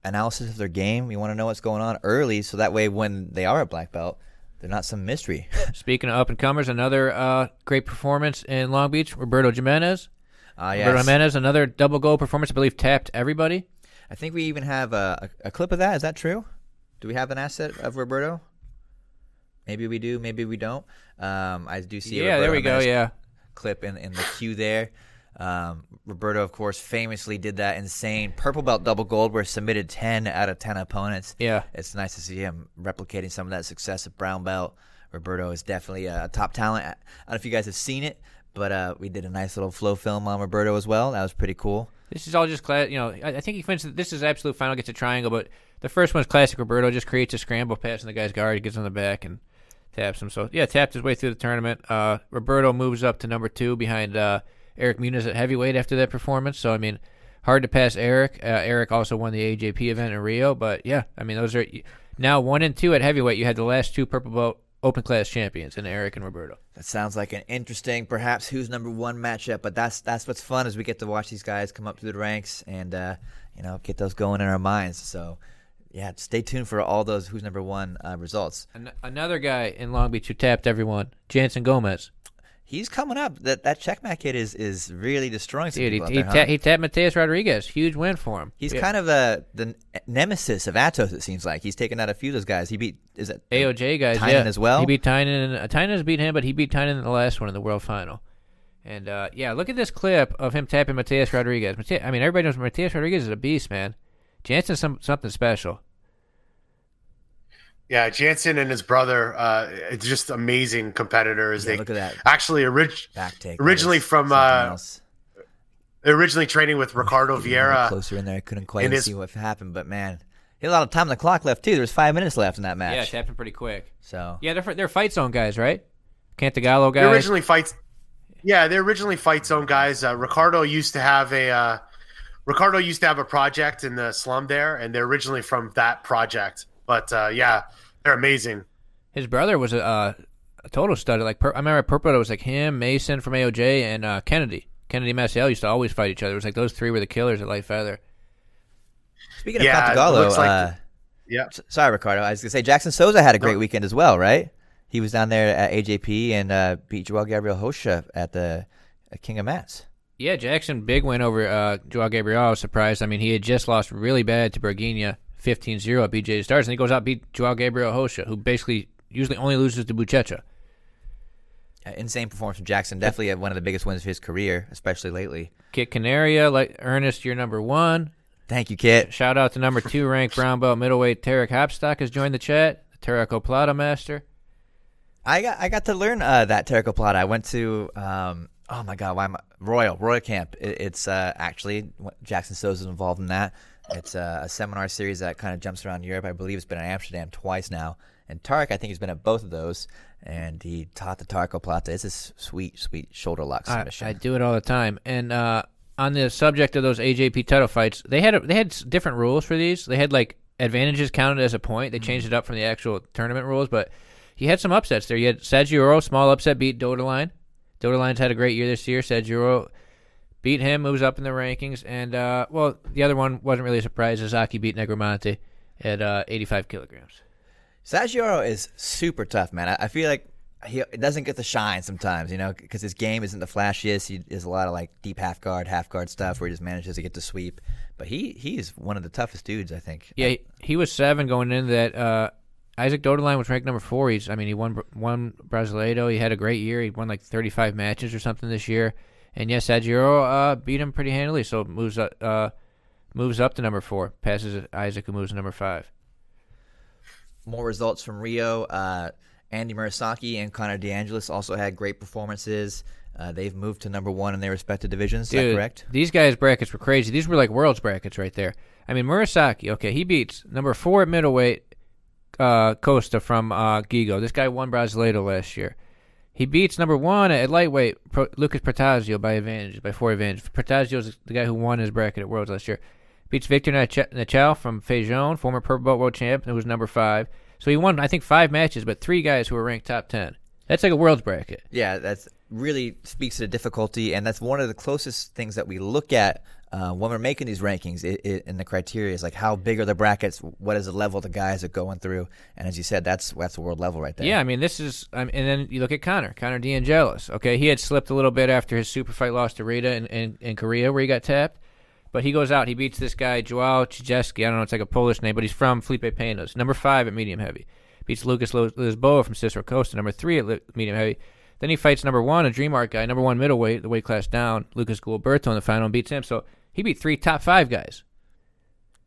analysis of their game. We want to know what's going on early, so that way when they are a black belt, they're not some mystery. *laughs* Speaking of up and comers, another uh, great performance in Long Beach, Roberto Jimenez. uh, Roberto. Jimenez, another double goal performance. I believe tapped everybody. I think we even have a, a, a clip of that. Is that true? Do we have an asset of Roberto? Maybe we do. Maybe we don't. Um, I do see. a yeah, there we go. Yeah. clip in, in the queue there. Um, Roberto, of course, famously did that insane purple belt double gold where he submitted 10 out of 10 opponents. Yeah. It's nice to see him replicating some of that success at brown belt. Roberto is definitely a top talent. I don't know if you guys have seen it, but uh, we did a nice little flow film on Roberto as well. That was pretty cool. This is all just class. You know, I, I think he finished. This is absolute final. Gets a triangle, but the first one's classic. Roberto just creates a scramble pass in the guy's guard. He gets on the back and taps him. So yeah, tapped his way through the tournament. Uh, Roberto moves up to number two behind uh, Eric Muniz at heavyweight after that performance. So I mean, hard to pass Eric. Uh, Eric also won the AJP event in Rio, but yeah, I mean those are now one and two at heavyweight. You had the last two purple belt open class champions in Eric and Roberto. That sounds like an interesting, perhaps who's number one matchup. But that's that's what's fun is we get to watch these guys come up through the ranks and uh, you know get those going in our minds. So yeah, stay tuned for all those who's number one uh, results. An- another guy in Long Beach who tapped everyone, Jansen Gomes. He's coming up. That that checkmate kid is is really destroying some Dude, he, people out he, there, huh? ta- he tapped Mateus Rodrigues. Huge win for him. He's Yeah. kind of a the nemesis of Atos. It seems like he's taken out a few of those guys. He beat is it AOJ guys, Tainan yeah. as well? He beat Tainan. Uh, Tainan's beat him, but he beat Tainan in the last one in the world final. And uh, yeah, look at this clip of him tapping Mateus Rodrigues. Mate- I mean, everybody knows Mateus Rodrigues is a beast, man. Jansen's some, something special. Yeah, Jansen and his brother, uh, it's just amazing competitors. Yeah, they look at that. actually orig- back take. originally from, uh, originally training with Ricardo Getting Vieira. closer in there. I couldn't quite his- see what happened, but man, he had a lot of time on the clock left too. There was five minutes left in that match. Yeah, it happened pretty quick. so Yeah, they're they're fight zone guys, right? Cantagalo They guys. originally fights. Yeah, they're originally fight zone guys. Uh, Ricardo used to have a uh, Ricardo used to have a project in the slum there, and they're originally from that project. But uh, yeah, they're amazing. His brother was a, uh, a total stud. Like per- I remember at Purple, it was like him, Mason from AOJ, and uh, Kennedy. Kennedy Maciel used to always fight each other. It was like those three were the killers at light feather. speaking of it Cantagalo, like uh, Yeah, sorry, Riccardo. I was gonna say Jackson Souza had a great No. weekend as well, right? He was down there at AJP and uh, beat Joao Gabriel Rocha at the at King of Mats. Yeah, Jackson, big win over uh, Joao Gabriel. I was surprised. I mean, he had just lost really bad to Bergina 15-0 at BJ Stars, and he goes out and beat Joao Gabriel Rocha, who basically usually only loses to Buchecha. Insane performance from Jackson. Definitely one of the biggest wins of his career, especially lately. Kit Canaria, like Ernest, you're number one. Thank you, Kit. Shout out to number two *laughs* ranked brown belt middleweight Tarik Hopstock has joined the chat. The Tarikoplata master. I got I got to learn uh, that Tarikoplata. I went to um, oh my god, why am I, Royal Royal Camp. It, it's uh, actually Jackson Souza's involved in that. It's a, a seminar series that kind of jumps around Europe. I believe it's been in Amsterdam twice now. And Tarik, I think he's been at both of those, and he taught the Tarikoplata. It's a sweet, sweet shoulder lock I, submission. I do it all the time. And uh, on the subject of those AJP title fights, they had a, they had different rules for these. They had like advantages counted as a point. They changed it up from the actual tournament rules, but he had some upsets there. You had Saggioro, small upset, beat Doederlein. Doederlein's had a great year this year. Saggioro beat him, moves up in the rankings, and uh, well, the other one wasn't really a surprise. Azaki beat Negromonte at uh, 85 kilograms. Saggioro is super tough, man. I, I feel like he doesn't get the shine sometimes, you know, because his game isn't the flashiest. He does a lot of like deep half guard, half guard stuff where he just manages to get the sweep. But he he is one of the toughest dudes, I think. Yeah, he, he was seven going into that. Uh, Isaac Doederlein was ranked number four. He's, I mean, he won won Brasileiro. He had a great year. He won like 35 matches or something this year. And yes, Saggioro uh, beat him pretty handily, so moves up, uh, moves up to number four. Passes Isaac, who moves to number five. More results from Rio. Uh, Andy Murasaki and Connor DeAngelis also had great performances. Uh, they've moved to number one in their respective divisions. Is that Dude, correct? These guys' brackets were crazy. These were like world's brackets right there. I mean, Murasaki, okay, he beats number four at middleweight, uh, Costa from uh, Gigo. This guy won Brasileiro last year. He beats number one at lightweight, Pro- Lucas Protazio by advantage, by four advantage. Protazio's the guy who won his bracket at Worlds last year. Beats Victor Nach- Nachal from Feijão, former purple belt world champ, who was number five. So he won, I think, five matches, but three guys who were ranked top ten. That's like a world's bracket. Yeah, that's really speaks to the difficulty, and that's one of the closest things that we look at uh, when we're making these rankings. It, it, and the criteria is like how big are the brackets, what is the level the guys are going through, and as you said, that's that's the world level right there. Yeah, I mean, this is, um, and then you look at Connor, Connor DeAngelis. Okay, he had slipped a little bit after his super fight loss to Rita in, in, in Korea, where he got tapped. But he goes out, he beats this guy, Joao Chijeski. I don't know, it's like a Polish name, but he's from Felipe Pena's, number five at medium heavy. Beats Lucas Lisboa from Cicero Costa, number three at medium heavy. Then he fights number one, a Dream Art guy, number one middleweight, the weight class down, Lucas Gualberto in the final, and beats him. So he beat three top five guys.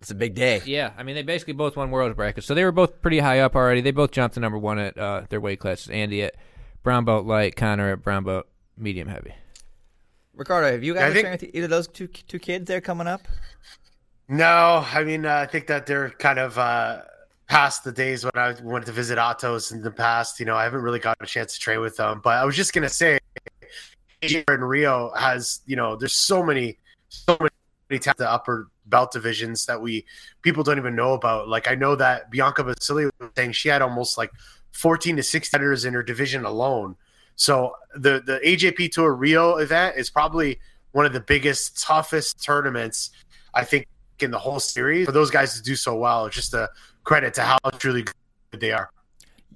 it's a big day. Yeah, I mean they basically both won world brackets, so they were both pretty high up already. They both jumped to number one at uh, their weight classes. Andy at brown belt light, Connor at brown belt medium heavy. Riccardo, have you Yeah, guys think- trained with either of those two two kids there coming up? No, I mean, uh, I think that they're kind of uh, past the days when I went to visit Atos in the past. You know, I haven't really got a chance to train with them. But I was just gonna say, here in Rio has, you know, there's so many, so many ta- the upper belt divisions that we people don't even know about. Like I know that Bianca Basilio was saying she had almost like 14 to 16 fighters in her division alone. So the the AJP Tour Rio event is probably one of the biggest, toughest tournaments I think in the whole series. For those guys to do so well, it's just a credit to how truly good they are.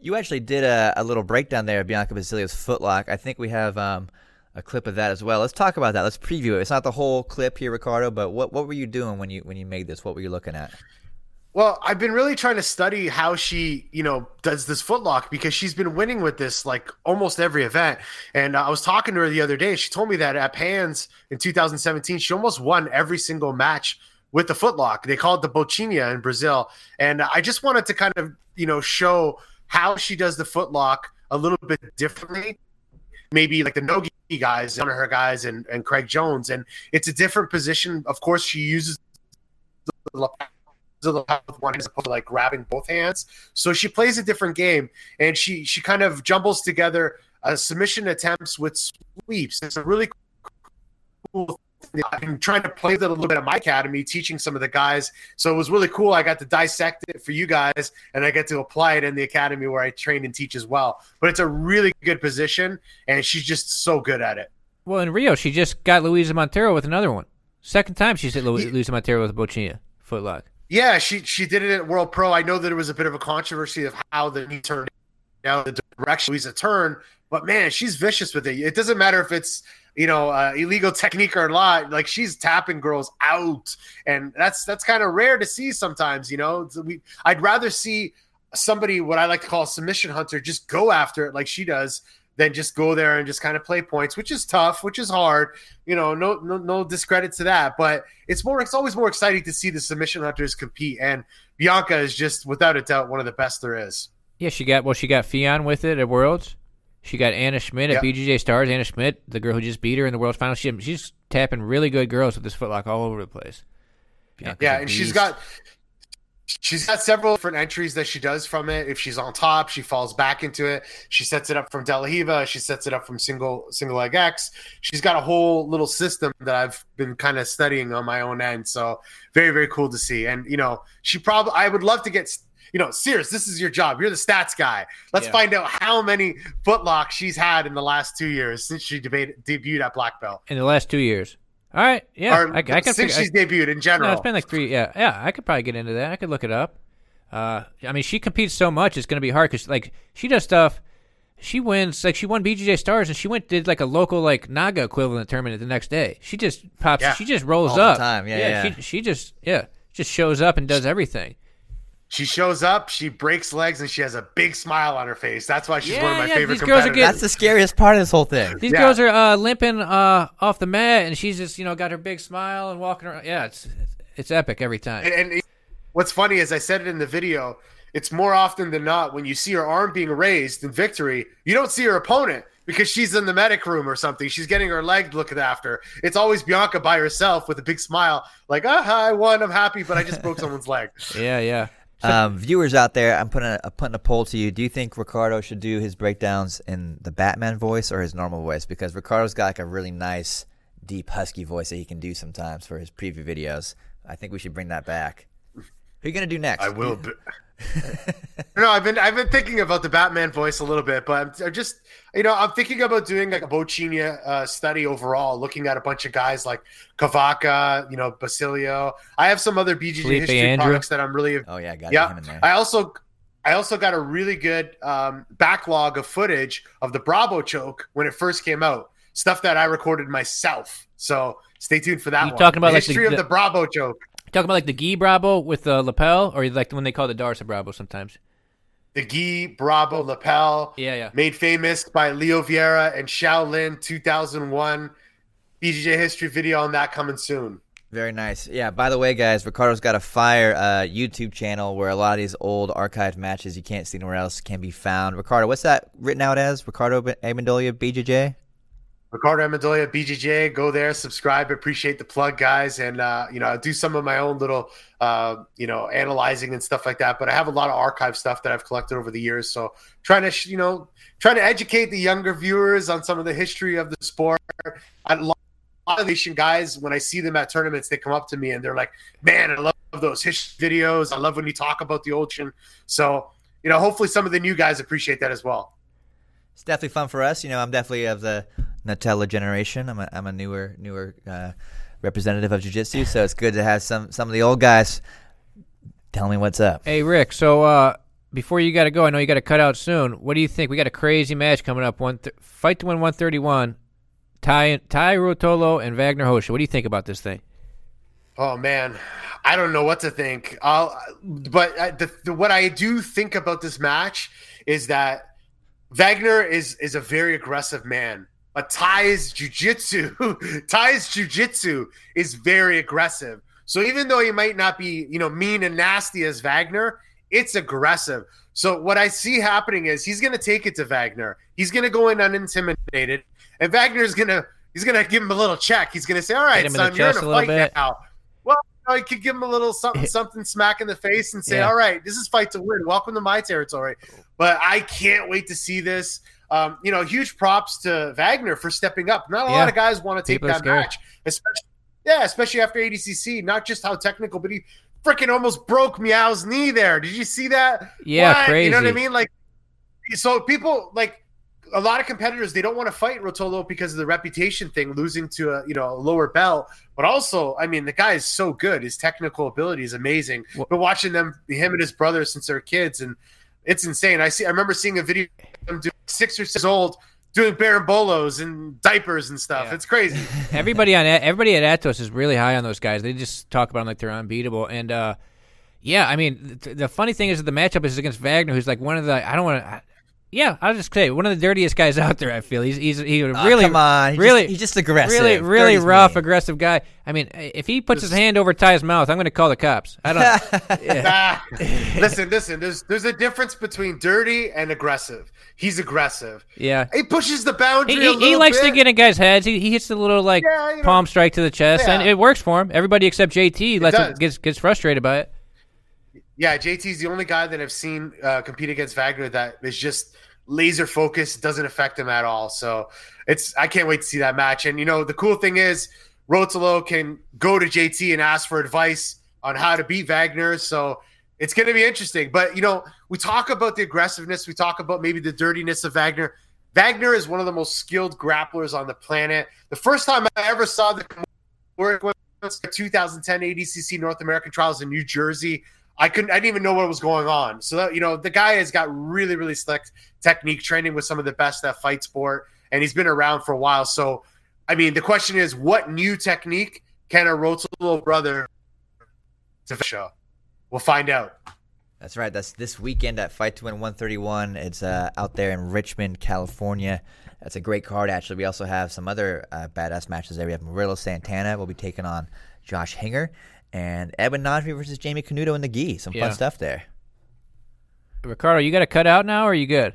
You actually did a, a little breakdown there of Bianca Basilio's footlock. I think we have um, a clip of that as well. Let's talk about that. Let's preview it. It's not the whole clip here, Riccardo, but what what were you doing when you when you made this? What were you looking at? Well, I've been really trying to study how she, you know, does this footlock because she's been winning with this like almost every event. And I was talking to her the other day. She told me that at Pans in 2017, she almost won every single match with the footlock. They call it the Botinha in Brazil. And I just wanted to kind of, you know, show how she does the footlock a little bit differently. Maybe like the Nogi guys, one of her guys, and, and Craig Jones. And it's a different position. Of course, she uses the lapel with one as opposed to like grabbing both hands. So she plays a different game, and she she kind of jumbles together uh, submission attempts with sweeps. It's a really cool. I'm trying to play that a little bit at my academy, teaching some of the guys. So it was really cool. I got to dissect it for you guys, and I get to apply it in the academy where I train and teach as well. But it's a really good position, and she's just so good at it. Well, in Rio, she just got Luiza Monteiro with another one. Second time she's hit Lu- Luiza Monteiro with a Botinha footlock. Yeah, she she did it at World Pro. I know that it was a bit of a controversy of how the knee turned out the direction Luiza turned, but man, she's vicious with it. It doesn't matter if it's you know uh, illegal technique or not. Like she's tapping girls out, and that's that's kind of rare to see sometimes. You know, we I'd rather see somebody what I like to call submission hunter just go after it like she does than just go there and just kind of play points, which is tough, which is hard. You know, no no no discredit to that, but it's more it's always more exciting to see the submission hunters compete. And Bianca is just without a doubt one of the best there is. Yeah, she got well. She got Ffion with it at Worlds. She got Anna Schmidt at Yep. BJJ Stars. Anna Schmidt, the girl who just beat her in the World Final. She, she's tapping really good girls with this footlock all over the place. Bianca's Yeah, a and she's got she's got several different entries that she does from it. If she's on top, she falls back into it. She sets it up from De La Riva. She sets it up from single single leg X. She's got a whole little system that I've been kind of studying on my own end. So very very cool to see. And you know, she probably I would love to get. You know, Sears, this is your job. You're the stats guy. Let's Yeah. find out how many footlocks she's had in the last two years since she debate, debuted at black belt. in the last two years. All right, yeah, or I, I can since figure, she's debuted in general. No, it's been like three. Yeah, yeah. I could probably get into that. I could look it up. Uh, I mean, she competes so much; it's going to be hard because like she does stuff. She wins like she won BJJ Stars and she went did like a local like Naga equivalent tournament the next day. She just pops. Yeah. She just rolls All the up. time. Yeah, yeah. She she just yeah just shows up and does everything. She shows up, she breaks legs, and she has a big smile on her face. That's why she's Yeah, one of my yeah, favorite these girls are competitors. That's the scariest part of this whole thing. These Yeah. girls are uh, limping uh, off the mat and she's just you know got her big smile and walking around. Yeah, it's it's epic every time. and, and what's funny is I said it in the video. It's more often than not when you see her arm being raised in victory, you don't see her opponent because she's in the medic room or something. She's getting her leg looked after. It's always Bianca by herself with a big smile, like, ah, I won, I'm happy, but I just broke *laughs* someone's leg. Yeah, yeah. Um, viewers out there, I'm putting a, I'm putting a poll to you. Do you think Riccardo should do his breakdowns in the Batman voice or his normal voice? Because Riccardo's got like a really nice, deep, husky voice that he can do sometimes for his preview videos. I think we should bring that back. Who are you gonna do next? I will. Be- *laughs* no, I've been I've been thinking about the Batman voice a little bit, but I'm, I'm just you know I'm thinking about doing like a Botinha uh, study overall, looking at a bunch of guys like Kavaka, you know, Basilio. I have some other BJJ Felipe history Andrew. products that I'm really Oh yeah, got yeah. him in there. I also I also got a really good um, backlog of footage of the Bravo choke when it first came out, stuff that I recorded myself. So stay tuned for that. You one. talking about, the like, the- history of the- the Bravo choke? Talking about like the Guy Bravo with the lapel, or like when they call the Darsa Bravo sometimes. The Guy Bravo lapel. Yeah, yeah. made famous by Leo Vieira and Shaolin 2001 BJJ history video on that coming soon. Very nice. Yeah. By the way, guys, Riccardo's got a fire uh, YouTube channel where a lot of these old archived matches you can't see anywhere else can be found. Riccardo, what's that written out as? Riccardo Ammendolia BJJ. Riccardo Ammendolia, BJJ, go there, subscribe. Appreciate the plug, guys, and uh, you know I do some of my own little uh, you know analyzing and stuff like that. But I have a lot of archive stuff that I've collected over the years. So trying to you know trying to educate the younger viewers on some of the history of the sport. Lot of Asian guys, when I see them at tournaments, they come up to me and they're like, "Man, I love those history videos. I love when you talk about the ocean." So you know, hopefully, some of the new guys appreciate that as well. It's definitely fun for us. You know, I'm definitely of the Nutella generation. I'm a, I'm a newer newer uh, representative of jiu-jitsu, so it's good to have some some of the old guys tell me what's up. Hey Rick, so uh, before you got to go, I know you got to cut out soon. What do you think? We got a crazy match coming up. One th- fight to win 131. Ty Ty Rotolo and Wagner Rocha. What do you think about this thing? Oh man, I don't know what to think. I'll, but I, the, the, what I do think about this match is that Wagner is is a very aggressive man. But Ty's jujitsu, *laughs* Ty's jujitsu is very aggressive. So even though he might not be, you know, mean and nasty as Wagner, it's aggressive. So what I see happening is he's going to take it to Wagner. He's going to go in unintimidated, and Wagner's going to he's going to give him a little check. He's going to say, "All right, son, you're in a fight bit. now." Well, you know, he could give him a little something, *laughs* something smack in the face, and say, Yeah. "All right, this is fight to win. Welcome to my territory." But I can't wait to see this. Um, you know, huge props to Wagner for stepping up. Not a Yeah. lot of guys want to take People that match, especially yeah, especially after ADCC. Not just how technical, but he freaking almost broke Miyao's knee there. Did you see that? Yeah, What? You know what I mean? Like, so people like a lot of competitors they don't want to fight Rotolo because of the reputation thing, losing to a you know a lower belt. But also, I mean, the guy is so good. His technical ability is amazing. Well- Been watching them, him and his brother, since they're kids, and it's insane. I see. I remember seeing a video him doing six or six old doing berimbolos and diapers and stuff. Yeah. It's crazy. *laughs* everybody on everybody at Atos is really high on those guys. They just talk about them like they're unbeatable. And uh, yeah, I mean, th- the funny thing is that the matchup is against Wagner, who's like one of the I don't want to. Yeah, I'll just say one of the dirtiest guys *laughs* out there. I feel he's he's he Aw, really come on. He really just- he's just aggressive. really really Dirty's rough mean. aggressive guy. I mean, if he puts his hand over Ty's mouth, I'm going to call the cops. I don't. *laughs* yeah. *laughs* Listen, listen. There's there's a difference between dirty and aggressive. He's aggressive. yeah. He pushes the boundary. He, a he, he little likes to get in guys' heads. He, he hits the little like Yeah, you know. palm strike to the chest, and it works for him. Everybody except JT lets him, gets gets frustrated by it. Yeah, JT's the only guy that I've seen uh, compete against Wagner that is just laser focused, doesn't affect him at all. So it's I can't wait to see that match. And you know, the cool thing is Rotolo can go to JT and ask for advice on how to beat Wagner. So it's going to be interesting. But you know, we talk about the aggressiveness, we talk about maybe the dirtiness of Wagner. Wagner is one of the most skilled grapplers on the planet. The first time I ever saw the the 2010 ADCC North American Trials in New Jersey. I couldn't. I didn't even know what was going on. So that, you know, the guy has got really, really slick technique, training with some of the best at fight sport, and he's been around for a while. So, I mean, the question is, what new technique can a Rotolo brother to show? We'll find out. That's right. That's this weekend at Fight to Win 131. It's uh, out there in Richmond, California. That's a great card, actually. We also have some other uh, badass matches there. We have Murillo Santana. will be taking on Josh Hinger. And Edwin Najmi versus Jaime Canuto in the gi. Some Yeah. fun stuff there. Riccardo, you got to cut out now, or are you good?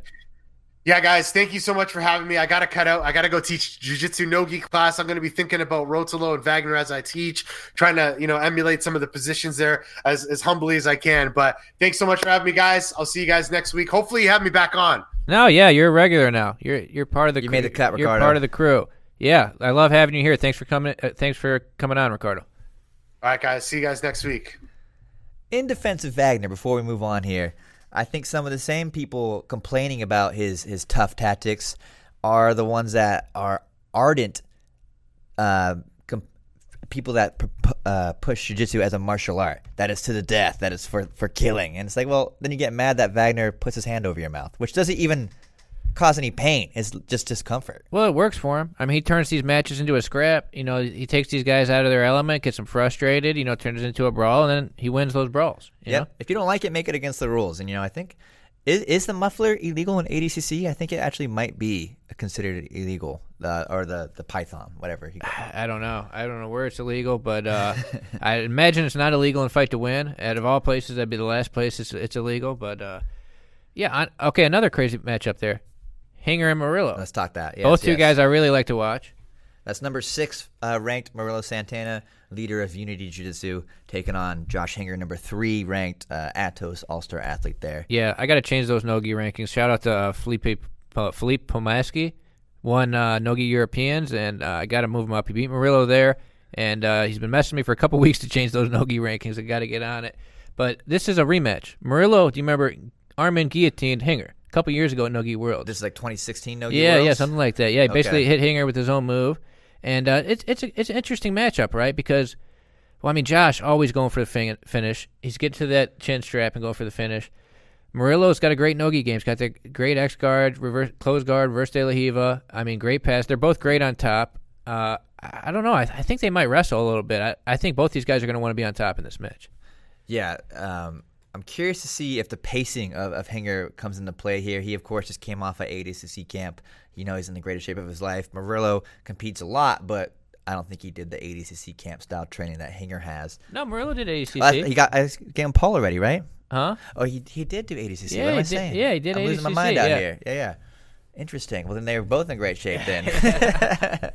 Yeah, guys, thank you so much for having me. I got to cut out. I got to go teach jujitsu no-gi class. I'm going to be thinking about Rotolo and Wagner as I teach, trying to, you know, emulate some of the positions there as, as humbly as I can. But thanks so much for having me, guys. I'll see you guys next week. Hopefully you have me back on. No, yeah, you're a regular now. You're you're part of the. You cr- made the cut, You're part of the crew. Yeah, I love having you here. Thanks for coming. Uh, thanks for coming on, Riccardo. All right, guys. See you guys next week. in defense of Wagner, before we move on here, I think some of the same people complaining about his his tough tactics are the ones that are ardent uh, people that p- uh, push jiu-jitsu as a martial art. That is to the death. That is for for killing. And it's like, well, then you get mad that Wagner puts his hand over your mouth, which doesn't even cause any pain. It's just discomfort. Well, it works for him. I mean, he turns these matches into a scrap. You know, he takes these guys out of their element, gets them frustrated. You know, turns it into a brawl, and then he wins those brawls. Yeah. If you don't like it, make it against the rules. And you know, I think is is the muffler illegal in ADCC? I think it actually might be considered illegal, uh, or the the python, whatever. He *sighs* I don't know. I don't know where it's illegal, but uh, *laughs* I imagine it's not illegal in Fight to Win. Out of all places, that'd be the last place it's, it's illegal. But uh, yeah, okay. Another crazy matchup there: Hinger and Murillo. Let's talk that. Yes, Both two yes. guys I really like to watch. That's number six uh, ranked Murillo Santana, leader of Unity Jiu Jitsu, taking on Josh Hinger, number three ranked uh, Atos All Star athlete there. Yeah, I got to change those Nogi rankings. Shout out to uh, Felipe uh, Philippe Pomaski, won uh, Nogi Europeans, and uh, I got to move him up. He beat Murillo there, and uh, he's been messing me for a couple *laughs* weeks to change those Nogi rankings. I got to get on it. But this is a rematch. Murillo, do you remember Armin guillotined Hinger a couple years ago at Nogi World? This is like 2016 no yeah, yeah, something like that. Yeah, he basically Okay. hit Hinger with his own move, and uh, it's it's a, it's an interesting matchup, right? Because, well, I mean, Josh always going for the fin- finish. He's getting to that chin strap and going for the finish. Murillo's got a great nogi game. He's got the great X guard, reverse close guard, reverse de la Riva. I mean, great pass. They're both great on top. Uh, I, I don't know. I, I think they might wrestle a little bit. I, I think both these guys are going to want to be on top in this match. Yeah, um, I'm curious to see if the pacing of, of Hinger comes into play here. He, of course, just came off a ADCC camp. You know, he's in the greatest shape of his life. Murillo competes a lot, but I don't think he did the ADCC camp style training that Hinger has. No, Murillo did ACC. Uh, he got I getting Paul already, right? huh? Oh, he he did do ADCC. Yeah, what am I did- saying? yeah, he did I'm losing my ADCC, mind out yeah. here. Yeah, yeah. Interesting. Well, then they were both in great shape then. *laughs*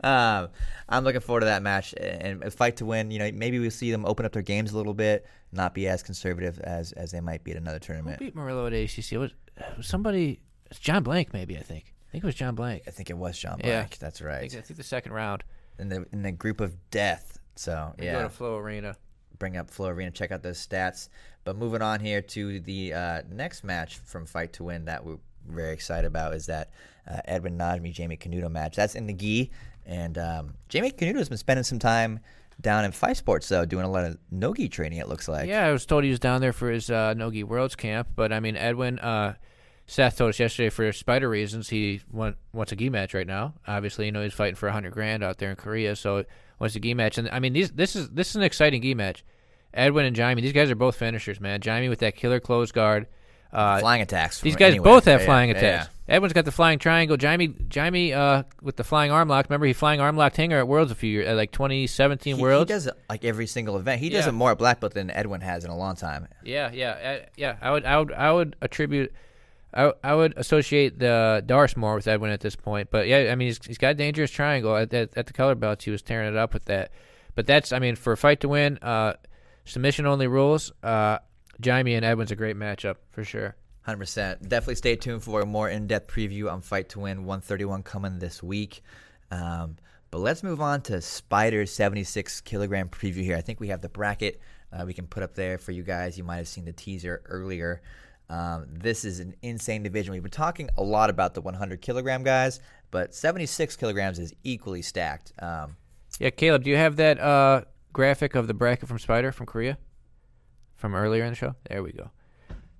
*laughs* um, I'm looking forward to that match and fight to win. You know, maybe we'll see them open up their games a little bit, not be as conservative as as they might be at another tournament. Beat Murillo at ACC. It was, it was somebody? It's John Blank, maybe. I think. I think it was John Blank. I think it was John Blank. Yeah. That's I right. think, I think the second round. In the in the group of death. So Go yeah, to Flow Arena. bring up Flow Arena, check out those stats. But moving on here to the uh, next match from Fight to Win that we're very excited about is that uh, Edwin Najmi Jaime Canuto match. That's in the gi, and um, Jaime Canuto has been spending some time down in Fight Sports though, doing a lot of nogi training. It looks like. Yeah, I was told he was down there for his uh, Nogi Worlds camp, but I mean, Edwin, uh, Seth told us yesterday for Spyder reasons he want, wants a gi match right now. Obviously, you know he's fighting for a hundred grand out there in Korea, so wants a gi match. And I mean, these this is this is an exciting gi match. Edwin and Jaime, these guys are both finishers, man. Jaime with that killer close guard, Uh, flying attacks. these guys anywhere. both have Yeah, flying yeah, attacks. Edwin's got the flying triangle. Jaime, Jaime, uh, with the flying arm lock. Remember, he flying arm locked Hinger at Worlds a few years, uh, like 2017 He, he does it like every single event. He does Yeah. it more at black belt than Edwin has in a long time. Yeah, yeah, uh, yeah. I would, I would, I would attribute, I, I would associate the Darce more with Edwin at this point. But yeah, I mean, he's, he's got a dangerous triangle at, at, at the color belts. He was tearing it up with that. But that's, I mean, for a fight to win, uh, submission only rules. Uh, Jaime and Edwin's a great matchup for sure. Hundred percent. Definitely stay tuned for a more in-depth preview on Fight to Win 131 coming this week. Um, but let's move on to Spyder's 76 kilogram preview here. I think we have the bracket uh, we can put up there for you guys. You might have seen the teaser earlier. Um, this is an insane division. We've been talking a lot about the 100 kilogram guys, but 76 kilograms is equally stacked. Um, Yeah, Caleb, do you have that uh, graphic of the bracket from Spyder from Korea from earlier in the show? There we go.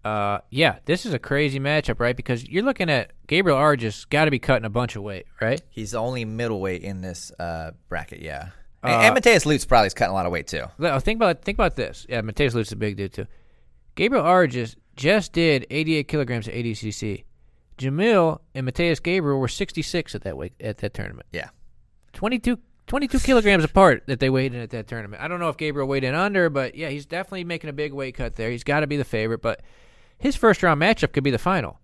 Uh, yeah, this is a crazy matchup, right? Because you're looking at Gabriel Arges got to be cutting a bunch of weight, right? he's the only middleweight in this uh, bracket, yeah. Uh, and, and Mateus Lutz probably is cutting a lot of weight too. Think about think about this. Yeah, Mateus Lutz is a big dude too. Gabriel Arges just did 88 kilograms at ADCC. Jamil and Mateus Gabriel were 66 at that weight at that tournament. Yeah. 22, 22 kilograms apart that they weighed in at that tournament. I don't know if Gabriel weighed in under, but yeah, he's definitely making a big weight cut there. He's got to be the favorite, but his first round matchup could be the final.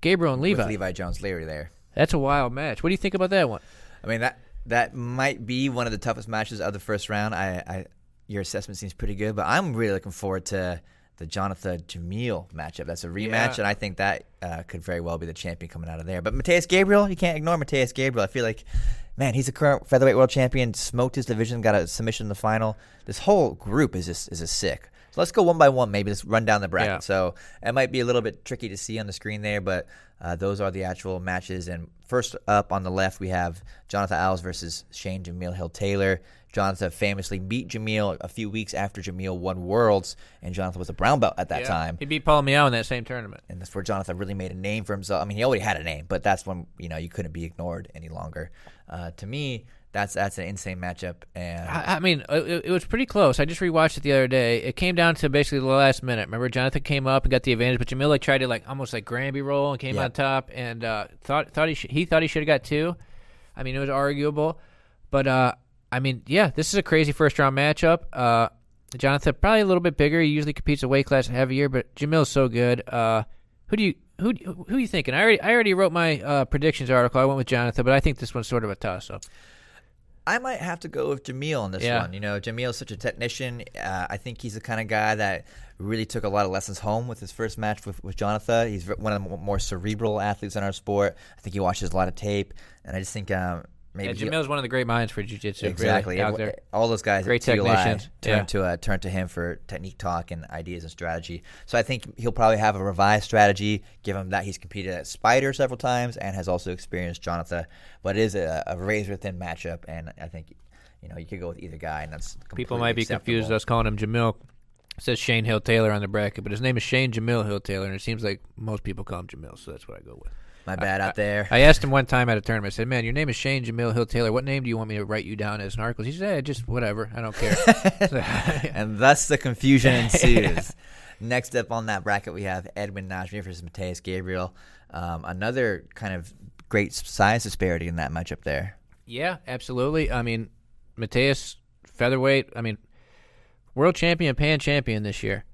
Gabriel and Levi. With Levi Jones Leary there. That's a wild match. What do you think about that one? I mean that that might be one of the toughest matches of the first round. I, I your assessment seems pretty good, but I'm really looking forward to the Jonathan Jamil matchup. That's a rematch, Yeah. and I think that uh, could very well be the champion coming out of there. But Mateus Gabriel, you can't ignore Mateus Gabriel. I feel like, man, he's a current featherweight world champion. Smoked his division, got a submission in the final. This whole group is just is just sick. So let's go one by one. Maybe let's run down the bracket. Yeah. So it might be a little bit tricky to see on the screen there, but uh, those are the actual matches. And first up on the left, we have Jonathan Alves versus Shane Jamil Hill Taylor. Jonathan famously beat Jamil a few weeks after Jamil won Worlds, and Jonathan was a brown belt at that time. He beat Paul Miyao in that same tournament. And that's where Jonathan really made a name for himself. I mean, he already had a name, but that's when you know you couldn't be ignored any longer. Uh, to me, that's that's an insane matchup, and I, I mean, it, it was pretty close. I just rewatched it the other day. It came down to basically the last minute. Remember, Jonathan came up and got the advantage, but Jamil like tried to like almost like Granby roll and came on top and uh, thought thought he sh- he thought he should have got two. I mean, it was arguable, but uh, I mean, yeah, this is a crazy first round matchup. Uh, Jonathan probably a little bit bigger. He usually competes a weight class heavier, but Jamil's so good. Uh, who do you who who are you thinking? I already I already wrote my uh, predictions article. I went with Jonathan, but I think this one's sort of a toss up. I might have to go with Jamil on this Yeah. one. You know, Jamil's such a technician. Uh, I think he's the kind of guy that really took a lot of lessons home with his first match with, with Jonathan. He's one of the more cerebral athletes in our sport. I think he watches a lot of tape, and I just think um, Yeah, maybe he- Jamil's one of the great minds for jiu-jitsu. exactly really, out Everyone- there. all those guys, Great technicians, turn yeah. to uh, turn to him for technique talk and ideas and strategy. So I think he'll probably have a revised strategy, given that he's competed at Spyder several times and has also experienced Jonathan. But it is a, a razor thin matchup, and I think you know you could go with either guy, and that's People might be confused acceptable. us calling him Jamil. It says Shane Hill Taylor on the bracket, but his name is Shane Jamil Hill Taylor, and it seems like most people call him Jamil, so that's what I go with. My bad out there. I asked him one time at a tournament. I said, "Man, your name is Shane Jamil Hill Taylor. What name do you want me to write you down as an article?" He said, "Eh, "Just whatever. I don't care." *laughs* *laughs* and thus the confusion ensues. Next up on that bracket, we have Edwin Najmi versus Mateus Gabriel. Um, another kind of great size disparity in that matchup there. yeah, absolutely. I mean, Mateus featherweight. I mean, world champion, pan champion this year.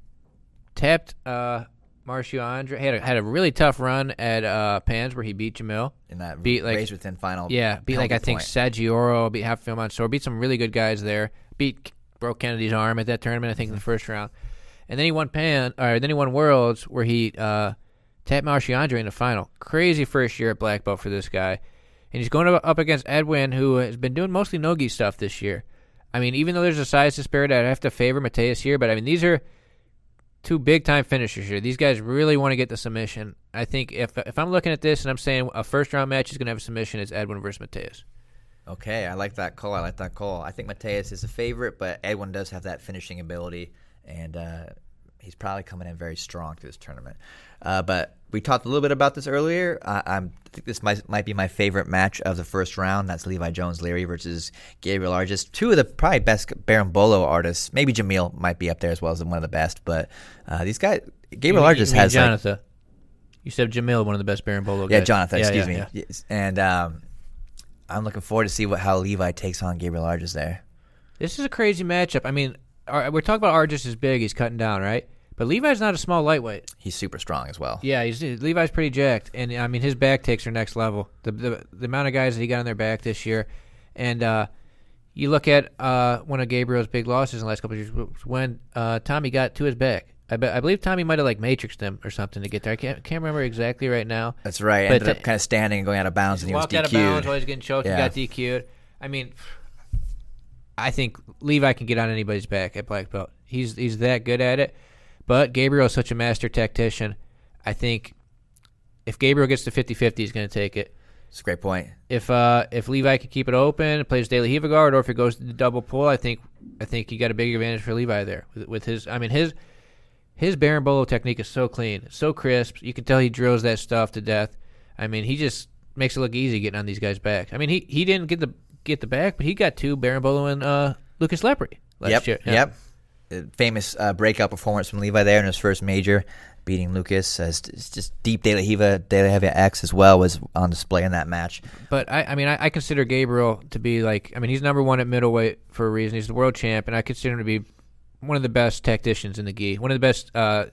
Tapped uh, Marcio Andre. Had a, had a really tough run at uh, Pans where he beat Jamil. in that Beat, like- razor thin final. Yeah, beat like I penalty think point. Saggioro, beat Half Film on Store, beat some really good guys there. Beat broke Kennedy's arm at that tournament, I think in the first round, and then he won Pan, or then he won Worlds where he uh, tapped Marciandre in the final. Crazy first year at black belt for this guy, and he's going up up against Edwin, who has been doing mostly nogi stuff this year. I mean, even though there's a size disparity, I'd have to favor Mateus here, but I mean these are two big time finishers here. These guys really want to get the submission. I think if if I'm looking at this and I'm saying a first round match is going to have a submission, it's Edwin versus Mateus. Okay, I like that call. I like that call. I think Mateus is a favorite, but Edwin does have that finishing ability, and uh, he's probably coming in very strong to this tournament. Uh, but we talked a little bit about this earlier. I, I'm, I think this might, might be my favorite match of the first round. That's Levi Jones Leary versus Gabriel Arges. Two of the probably best Berimbolo artists. Maybe Jamil might be up there as well as one of the best. But uh, these guys, Gabriel You- Arges you mean has like, Jonathan. you said Jamil, one of the best Berimbolo guys. yeah, Jonathan. Yeah, excuse yeah, me. yeah. Yes. And um, I'm looking forward to see what how Levi takes on Gabriel Arges there. This is a crazy matchup. I mean, we're talking about Arges is big. He's cutting down, right? But Levi's not a small lightweight. He's super strong as well. Yeah, he's Levi's pretty jacked, and I mean his back takes are next level. The the, the amount of guys that he got on their back this year, and uh, you look at uh, one of Gabriel's big losses in the last couple of years when uh, Tommy got to his back. I, be, I believe Tommy might have like matrixed him or something to get there. I can't can't remember exactly right now. That's right. But Ended up kind of standing and going out of bounds, and he was walked out of bounds while getting choked. Yeah. He got DQ'd. I mean, I think Levi can get on anybody's back at black belt. He's he's that good at it. But Gabriel is such a master tactician. I think if Gabriel gets to 50-50, he's going to take it. It's a great point. If uh, if Levi can keep it open, and plays de la Riva guard, or if it goes to the double pull, I think I think you got a big advantage for Levi there with, with his. I mean his his Berimbolo technique is so clean, so crisp. You can tell he drills that stuff to death. I mean he just makes it look easy getting on these guys' back. I mean he, he didn't get the get the back, but he got two Berimbolo and uh, Lucas Lepre last yep. year. Yeah. Yep. Famous uh, breakout performance from Levi there in his first major, beating Lucas. It's just deep De La Riva, De La Riva X as well was on display in that match. But I, I mean, I, I consider Gabriel to be like, I mean, he's number one at middleweight for a reason. He's the world champ, and I consider him to be one of the best tacticians in the gi, one of the best uh,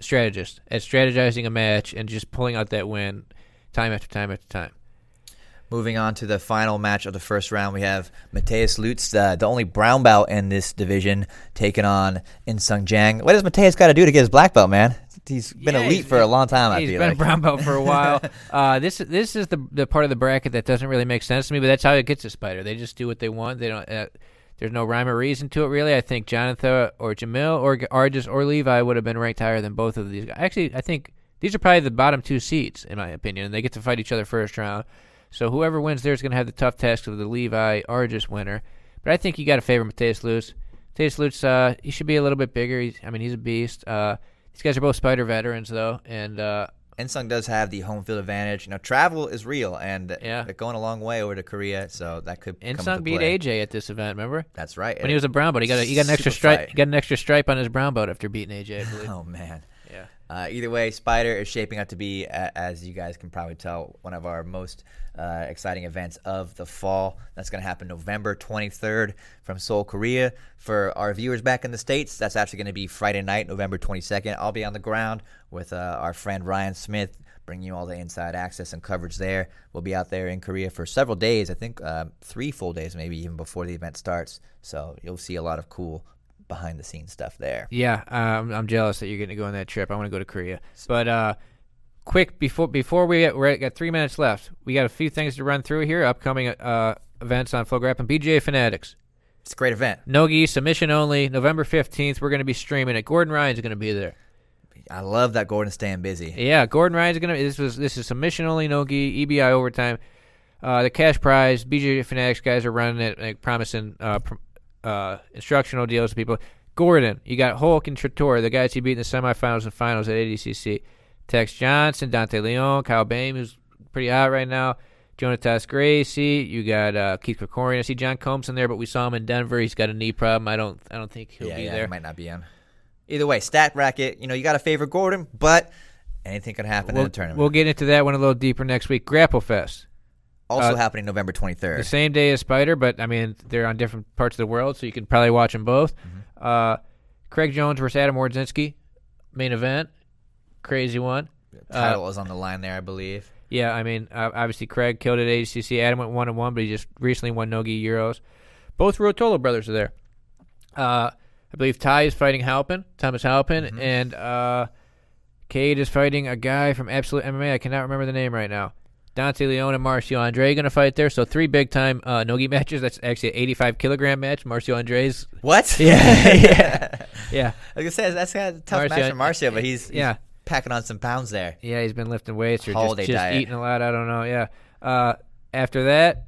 strategists at strategizing a match and just pulling out that win time after time after time. Moving on to the final match of the first round, we have Mateus Lutz, uh, the only brown belt in this division, taking on Insung Jang. What does Mateus got to do to get his black belt, man? He's been Yeah, elite he's- for a long time. I He's feel been like. a brown belt for a while. *laughs* uh, this this is the the part of the bracket that doesn't really make sense to me, but that's how it gets a Spyder. They just do what they want. They don't. Uh, there's no rhyme or reason to it, really. I think Jonathan or Jamil or Arges or Levi would have been ranked higher than both of these. guys. Actually, I think these are probably the bottom two seeds, in my opinion, and they get to fight each other first round. So whoever wins there is going to have the tough task of the Levi Arges winner. But I think you got to favor Mateus Lutz. Mateus Lutz, uh, he should be a little bit bigger. He's, I mean, he's a beast. Uh, these guys are both Spyder veterans, though, and uh, Insung does have the home field advantage. You know, travel is real, and Yeah. they're going a long way over to Korea, so that could come Insung beat. AJ at this event. Remember That's right. when he was a brown belt? He got a, he got an extra stripe. He got an extra stripe on his brown belt after beating AJ. I believe. *laughs* Oh man. Yeah. Uh, either way, Spider is shaping up to be, as you guys can probably tell, one of our most uh, exciting events of the fall. That's going to happen November 23rd from Seoul, Korea. For our viewers back in the States, that's actually going to be Friday night, November 22nd. I'll be on the ground with uh, our friend Ryan Smith, bringing you all the inside access and coverage there. We'll be out there in Korea for several days, I think uh, three full days, maybe even before the event starts. So you'll see a lot of cool behind the scenes stuff there. Yeah, um, I'm jealous that you're going to go on that trip. I want to go to Korea. But uh, quick before before we get, we're got three minutes left. We got a few things to run through here. Upcoming uh, events on Flow Grappling. BJ Fanatics. It's a great event. Nogi submission only. November 15th. We're going to be streaming it. Gordon Ryan's going to be there. I love that Gordon's staying busy. Yeah, Gordon Ryan's gonna. This was this is submission only, Nogi EBI overtime. Uh, the cash prize, BJ Fanatics guys are running it, like, promising uh, uh, instructional deals to people. Gordon, you got Hulk and Trator, the guys he beat in the semifinals and finals at ADCC. Tex Johnson, Dante Leon, Kyle Bame, who's pretty hot right now. Jonatas Gracie, you got uh, Keith Krikorian. I see John Combs in there, but we saw him in Denver. He's got a knee problem. I don't, I don't think he'll yeah, be yeah, there. he might not be on. Either way, stat bracket. You know, you got to favor Gordon, but anything could happen We'll, in the tournament. we'll get into that one a little deeper next week. Grapple Fest. also uh, happening November 23rd. the same day as Spyder, but I mean they're on different parts of the world, so you can probably watch them both. Mm-hmm. Uh, Craig Jones versus Adam Wardzinski, main event, crazy one. Title is on the line there, I believe. Yeah, I mean uh, obviously Craig killed at ACC. Adam went one and one, but he just recently won Nogi Euros. Both Rotolo brothers are there. Uh, I believe Ty is fighting Halpin, Thomas Halpin, Mm-hmm. and uh, Cade is fighting a guy from Absolute MMA. I cannot remember the name right now. Dante Leon and Marcio Andre are going to fight there. So three big time uh, Nogi matches. That's actually an 85 kilogram match. Marcio Andre's. What? Yeah, yeah, *laughs* yeah, I was gonna say that's kind of a tough Marcio- match for Marcio, but he's, he's yeah. Packing on some pounds there. yeah. He's been lifting weights or just, Holiday just diet. eating a lot. I don't know. Yeah. Uh, after that,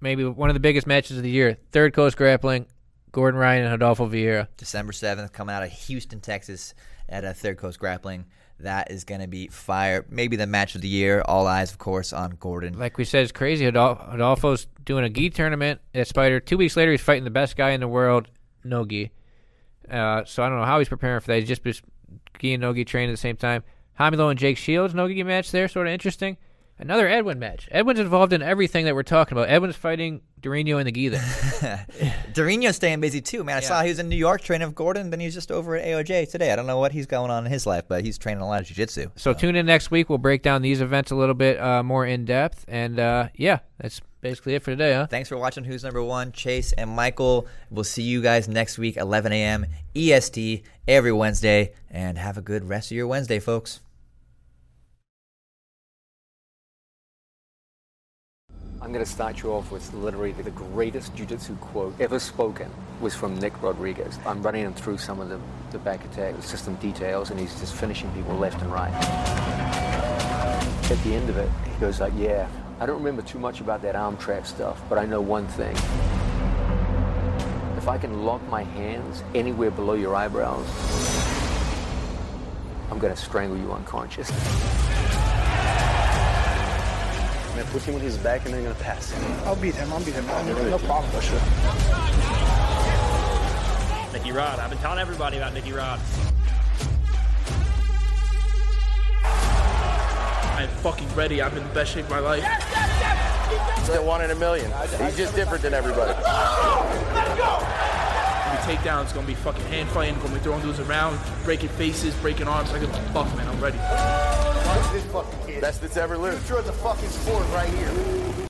maybe one of the biggest matches of the year. Third Coast Grappling, Gordon Ryan and Rodolfo Vieira. December 7th, coming out of Houston, Texas at a Third Coast Grappling. That is going to be fire. Maybe the match of the year. All eyes, of course, on Gordon. Like we said, it's crazy. Adolf- Rodolfo's doing a gi tournament at Spyder. Two weeks later, he's fighting the best guy in the world, no gi. Uh, so I don't know how he's preparing for that. He's just, just gi and no gi training at the same time. Hamilo and Jake Shields, no gi match there, sort of interesting. Another Edwin match. Edwin's involved in everything that we're talking about. Edwin's fighting Durinho in the gi there. Durinho's staying busy too, man. I Yeah. saw he was in New York training with Gordon, then he's just over at AOJ today. I don't know what he's going on in his life, but he's training a lot of jiu-jitsu. So tune in next week. We'll break down these events a little bit uh, more in depth. And uh, yeah, that's basically it for today, huh? Thanks for watching Who's Number One. Chase and Michael. We'll see you guys next week, 11 a.m. EST, every Wednesday. And have a good rest of your Wednesday, folks. I'm going to start you off with literally the greatest jiu-jitsu quote ever spoken was from Nick Rodriguez. I'm running him through some of the, the back attack system details, and he's just finishing people left and right. At the end of it, he goes like, yeah, I don't remember too much about that arm trap stuff, but I know one thing. If I can lock my hands anywhere below your eyebrows, I'm going to strangle you unconscious. Man, put him on his back and then you're gonna pass him. I'll beat him. I'll beat him. No, no problem. For sure. Nicky Rod. I've been telling everybody about Nicky Rod. I'm fucking ready. I'm in the best shape of my life. Still one in a million. He's just different than everybody. Every takedown It's gonna be fucking hand fighting, gonna be throwing dudes around, breaking faces, breaking arms. I give a fuck, man. I'm ready. Watch this fucking kid. Best that's ever lived. Future of the fucking sport right here.